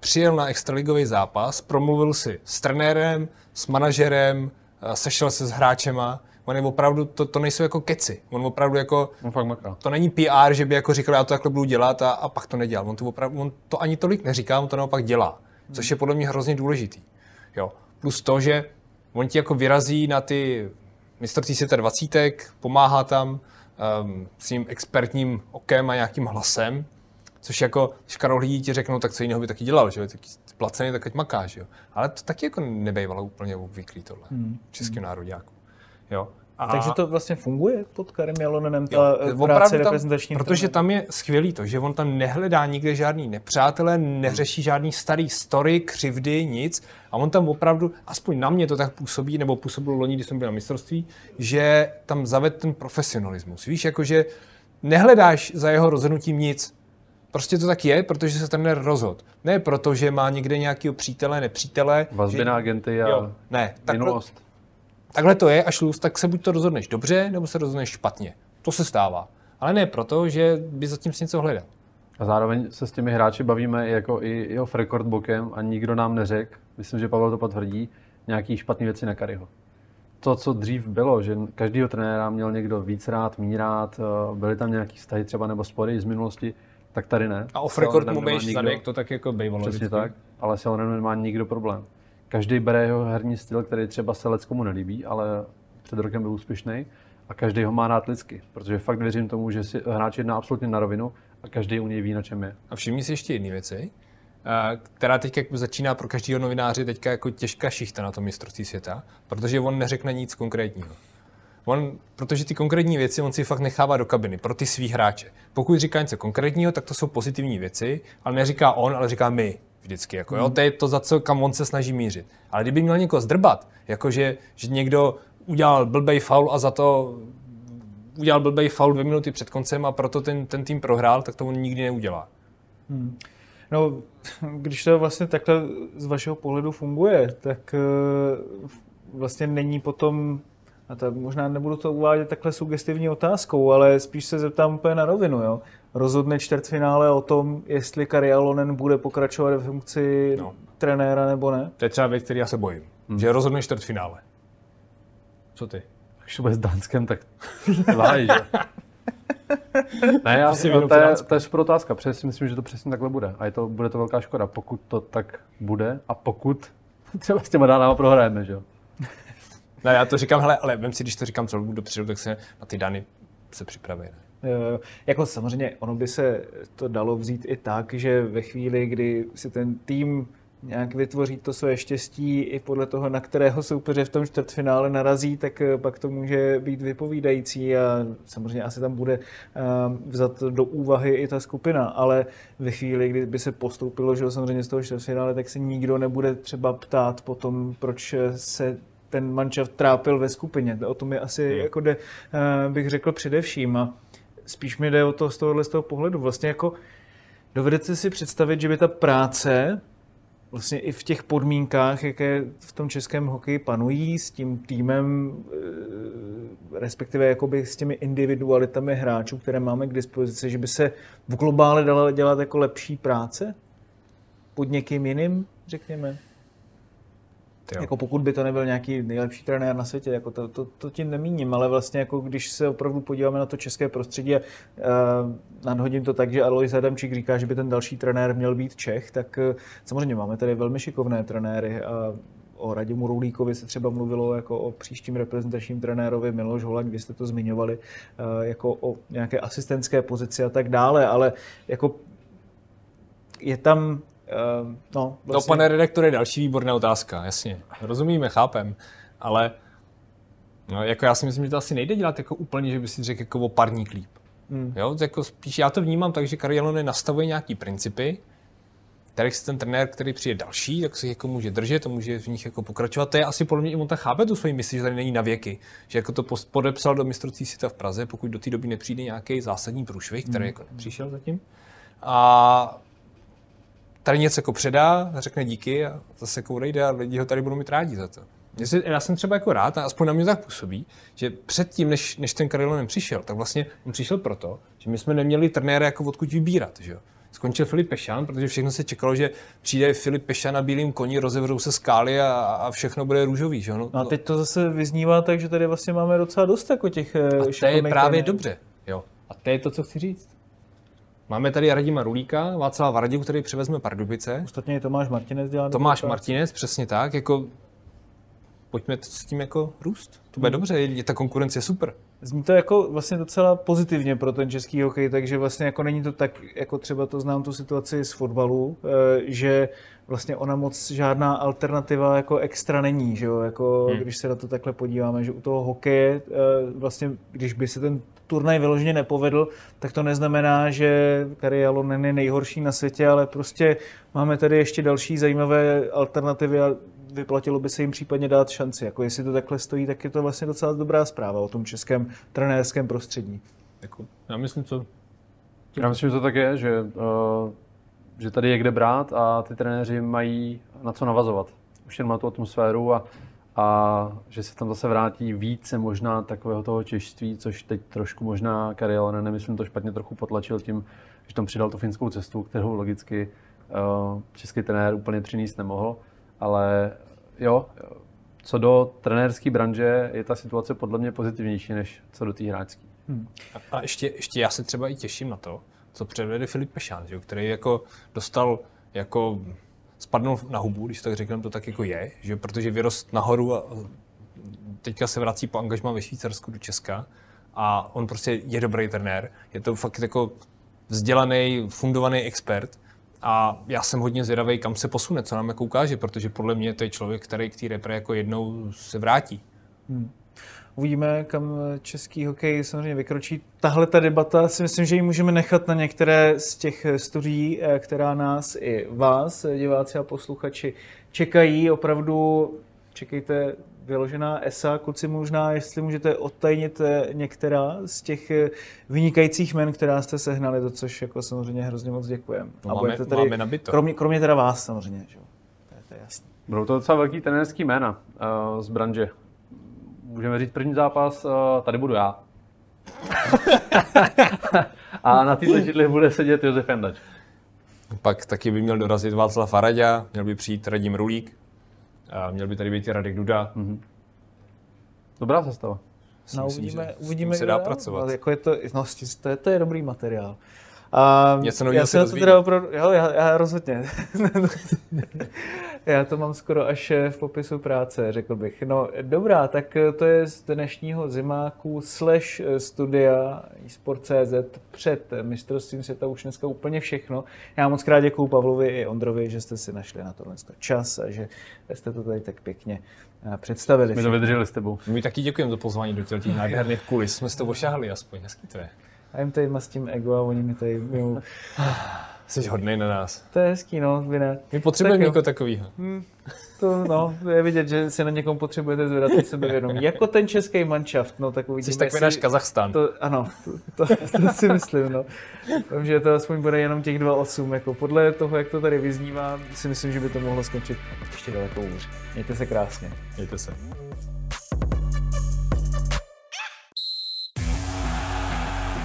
přijel na extraligový zápas, promluvil si s trenérem, s manažerem, eh, sešel se s hráčema. On je opravdu, to, to nejsou jako keci. On opravdu jako, On fakt maká. to není PR, že by jako říkal, já to takhle budu dělat a, a pak to nedělal. On to, opravdu, on to ani tolik neříká, on to naopak dělá. Což je podle mě hrozně důležitý. Jo. Plus to, že on ti jako vyrazí na ty mistrovství světa 20, pomáhá tam um, svým expertním okem a nějakým hlasem, což jako, když Karol lidí ti řeknou, tak co jiného by taky dělal, že jo, taky placený, tak ať maká, že jo. Ale to taky jako nebejvalo úplně obvyklý tohle, hmm. českým národňáku. Jo. A Takže to vlastně funguje pod Karim Jalonenem, ta Jo, práce tam, reprezentačním Protože tam je skvělý to, že on tam nehledá nikde žádný nepřátelé, neřeší žádný starý story, křivdy, nic. A on tam opravdu, aspoň na mě to tak působí, nebo působilo loni, když jsem byl na mistrovství, že tam zaved ten profesionalismus. Víš, jakože nehledáš za jeho rozhodnutím nic. Prostě to tak je, protože se ten rozhod. Ne proto, že má někde nějakého přítele, nepřítele. Vazby že... na agenty a Jo, ne, takhle, minulost. Takhle to je, až lůz, tak se buď to rozhodneš dobře, nebo se rozhodneš špatně. To se stává. Ale ne proto, že by zatím si něco hledal. A zároveň se s těmi hráči bavíme jako i, i off record bokem a nikdo nám neřekl, myslím, že Pavel to potvrdí, nějaký špatný věci na Kariho. To, co dřív bylo, že každýho trenéra měl někdo víc rád, méně rád, eh, byly tam nějaký vztahy třeba nebo spory z minulosti, tak tady ne. A off record mu bejš zadek, to tak jako bývalo. Přesně vždycky. tak, ale s Jalonem nemá nikdo problém. Každý bere jeho herní styl, který třeba se leckomu nelíbí, ale před rokem byl úspěšný a každý ho má rád lidsky, protože fakt věřím tomu, že si hráč jedná absolutně na rovinu a každý u něj ví, na čem je. A všimni si ještě jedné věci, která teď jako začíná pro každého novináře teďka jako těžká šichta na tom mistrovství světa, protože on neřekne nic konkrétního. On, protože ty konkrétní věci on si fakt nechává do kabiny pro ty svý hráče. Pokud říká něco konkrétního, tak to jsou pozitivní věci, ale neříká on, ale říká my vždycky. Jako, jo? To je to, za co kam on se snaží mířit. Ale kdyby měl někoho zdrbat, jakože že někdo udělal blbej faul a za to udělal blbej faul dvě minuty před koncem a proto ten, ten tým prohrál, tak to on nikdy neudělá. No, když to vlastně takhle z vašeho pohledu funguje, tak eh, vlastně není potom, a to možná nebudu to uvádět takhle sugestivní otázkou, ale spíš se zeptám úplně na rovinu, jo. Rozhodne čtvrtfinále o tom, jestli Kari Alonen bude pokračovat ve funkci No. trenéra nebo ne? To je třeba věc, který já se bojím. Hmm. Že rozhodne čtvrtfinále. Co ty? Když to bude s Dánskem, tak váj, že? Ne, já, si to, je, to je super otázka, protože si myslím, že to přesně takhle bude. A je to, bude to velká škoda, pokud to tak bude a pokud třeba s těma dánama prohrajeme, že jo? Ne, já to říkám, hele, ale vem si, když to říkám celou dobu dopředu, tak se na ty dany se připraví. Ne? Jo. Jako samozřejmě, ono by se to dalo vzít i tak, že ve chvíli, kdy si ten tým nějak vytvoří to své štěstí i podle toho, na kterého soupeře v tom čtvrtfinále narazí, tak eh, pak to může být vypovídající a samozřejmě asi tam bude eh, vzat do úvahy i ta skupina, ale ve chvíli, kdy by se postoupilo, že samozřejmě z toho čtvrtfinále, tak se nikdo nebude třeba ptát potom, proč se ten manšaft trápil ve skupině. O tom je asi, jako jde, eh, bych řekl především. A spíš mi jde o to z tohohle z toho pohledu. Vlastně jako dovedete si představit, že by ta práce vlastně i v těch podmínkách, jaké v tom českém hokeji panují s tím týmem, eh, respektive jakoby s těmi individualitami hráčů, které máme k dispozici, že by se v globále dala dělat jako lepší práce pod někým jiným, řekněme? Tyjo. Jako pokud by to nebyl nějaký nejlepší trenér na světě, jako to, to, to tím nemíním, ale vlastně jako když se opravdu podíváme na to české prostředí a uh, nadhodím to tak, že Alois Adamčík říká, že by ten další trenér měl být Čech, tak uh, samozřejmě máme tady velmi šikovné trenéry a o Radimu Roulíkovi se třeba mluvilo jako o příštím reprezentačním trenérovi Miloš Holaň, vy jste to zmiňovali, uh, jako o nějaké asistentské pozici a tak dále, ale jako je tam Uh, no, Vlastně... To, pane redaktore, další výborná otázka, jasně. Rozumíme, chápem, ale no, jako já si myslím, že to asi nejde dělat jako úplně, že by si řekl jako o parník líp. Hmm. Jo, jako spíš já to vnímám tak, že Karielone nastavuje nějaký principy, kterých si ten trenér, který přijde další, tak si jako může držet a může v nich jako pokračovat. To je asi podle mě i on tak chápe tu svoji misi, že tady není na věky. Že jako to podepsal do mistrovství světa v Praze, pokud do té doby nepřijde nějaký zásadní průšvih, který jako nepřišel zatím. A tady něco jako předá, řekne díky a zase jako odejde a lidi ho tady budou mít rádi za to. Já jsem třeba jako rád, a aspoň na mě tak působí, že předtím, než, než ten Karilonen přišel, tak vlastně on přišel proto, že my jsme neměli trenéra jako odkud vybírat. Že? skončil Filip Pešan, protože všechno se čekalo, že přijde Filip Pešan na bílým koni, rozevřou se skály a, a všechno bude růžový. Že? No, No a teď to zase vyznívá tak, že tady vlastně máme docela dost jako těch a to je právě dobře. Jo. A to je to, co chci říct. Máme tady Radima Rulíka, Václava Varadiu, který převezme Pardubice. Ostatně i Tomáš Martinez dělá Tomáš práci. Martinez, přesně tak. Jako, pojďme s tím jako růst. To bude dobře, je, ta konkurence je super. Zní to jako vlastně docela pozitivně pro ten český hokej, takže vlastně jako není to tak, jako třeba to znám tu situaci z fotbalu, eh, že vlastně ona moc žádná alternativa jako extra není, že jo, jako hmm. když se na to takhle podíváme, že u toho hokeje eh, vlastně, když by se ten turnaj vyloženě nepovedl, tak to neznamená, že Karialo není nejhorší na světě, ale prostě máme tady ještě další zajímavé alternativy a vyplatilo by se jim případně dát šanci. Jako jestli to takhle stojí, tak je to vlastně docela dobrá zpráva o tom českém trenérském prostředí. Jako, já myslím, co Já myslím, že to tak je, že, uh, že tady je kde brát a ty trenéři mají na co navazovat. Už jen má tu atmosféru a, a že se tam zase vrátí více možná takového toho češství, což teď trošku možná Kariel, ne, nemyslím to špatně, trochu potlačil tím, že tam přidal tu finskou cestu, kterou logicky uh, český trenér úplně přinést nemohl. Ale jo, co do trenérské branže je ta situace podle mě pozitivnější, než co do té hráčské. A ještě, ještě já se třeba i těším na to, co předvede Filip Pešán, že, který jako dostal jako spadnul na hubu, když tak řekneme, to tak jako je, že protože vyrost nahoru a teďka se vrací po angažmá ve Švýcarsku do Česka a on prostě je dobrý trenér, je to fakt jako vzdělaný, fundovaný expert a já jsem hodně zvědavý, kam se posune, co nám jako ukáže, protože podle mě to je člověk, který k té repre jako jednou se vrátí. Uvidíme, kam český hokej samozřejmě vykročí. Tahle ta debata si myslím, že ji můžeme nechat na některé z těch studií, eh, která nás i vás, eh, diváci a posluchači, čekají. Opravdu čekejte vyložená ESA. Kluci možná, jestli můžete odtajnit eh, některá z těch vynikajících men, která jste sehnali, to což jako samozřejmě hrozně moc děkujeme. No, máme- máme nabito. kromě, kromě teda vás samozřejmě, že jo. To je, to je jasné. Budou to docela velký trenérský jména uh, z branže. Můžeme říct první zápas, uh, tady budu já. a na této židli bude sedět Josef Jandač. Pak taky by měl dorazit Václav Faraďa, měl by přijít Radim Rulík, a měl by tady být i Radek Duda. Mm-hmm. Dobrá sestava. No, myslím, uvidíme, že uvidíme, se dá pracovat. Ale Jako je to, no, to, je, to je dobrý materiál. A Něco já se to teda opravdu, jo, já, já rozhodně. já to mám skoro až eh, v popisu práce, řekl bych. No dobrá, tak eh, to je z dnešního zimáku slash eh, studia eSport.cz před mistrovstvím světa už dneska úplně všechno. Já moc krát děkuju Pavlovi i Ondrovi, že jste si našli na tohle čas a že jste to tady tak pěkně představili. My to vydrželi s tebou. My taky děkujeme za pozvání do těch nádherných kulis. Jsme s to ošahli aspoň, hezký to je. A jim tady mastím ego a oni mi tady mimo. Jsi hodnej na nás. To je hezký, no, vy ne. My potřebujeme Tak někoho takového. To, no, je vidět, že si na někom potřebujete zvedat sebevědomí. Jako ten český manšaft, no tak uvidíme. Jsi takový náš Kazachstán. To, ano, to, to, to, si myslím, no. Vím, že to aspoň bude jenom těch 2-8, jako podle toho, jak to tady vyznívá, si myslím, že by to mohlo skončit ještě daleko hůř. Mějte se krásně. Mějte se.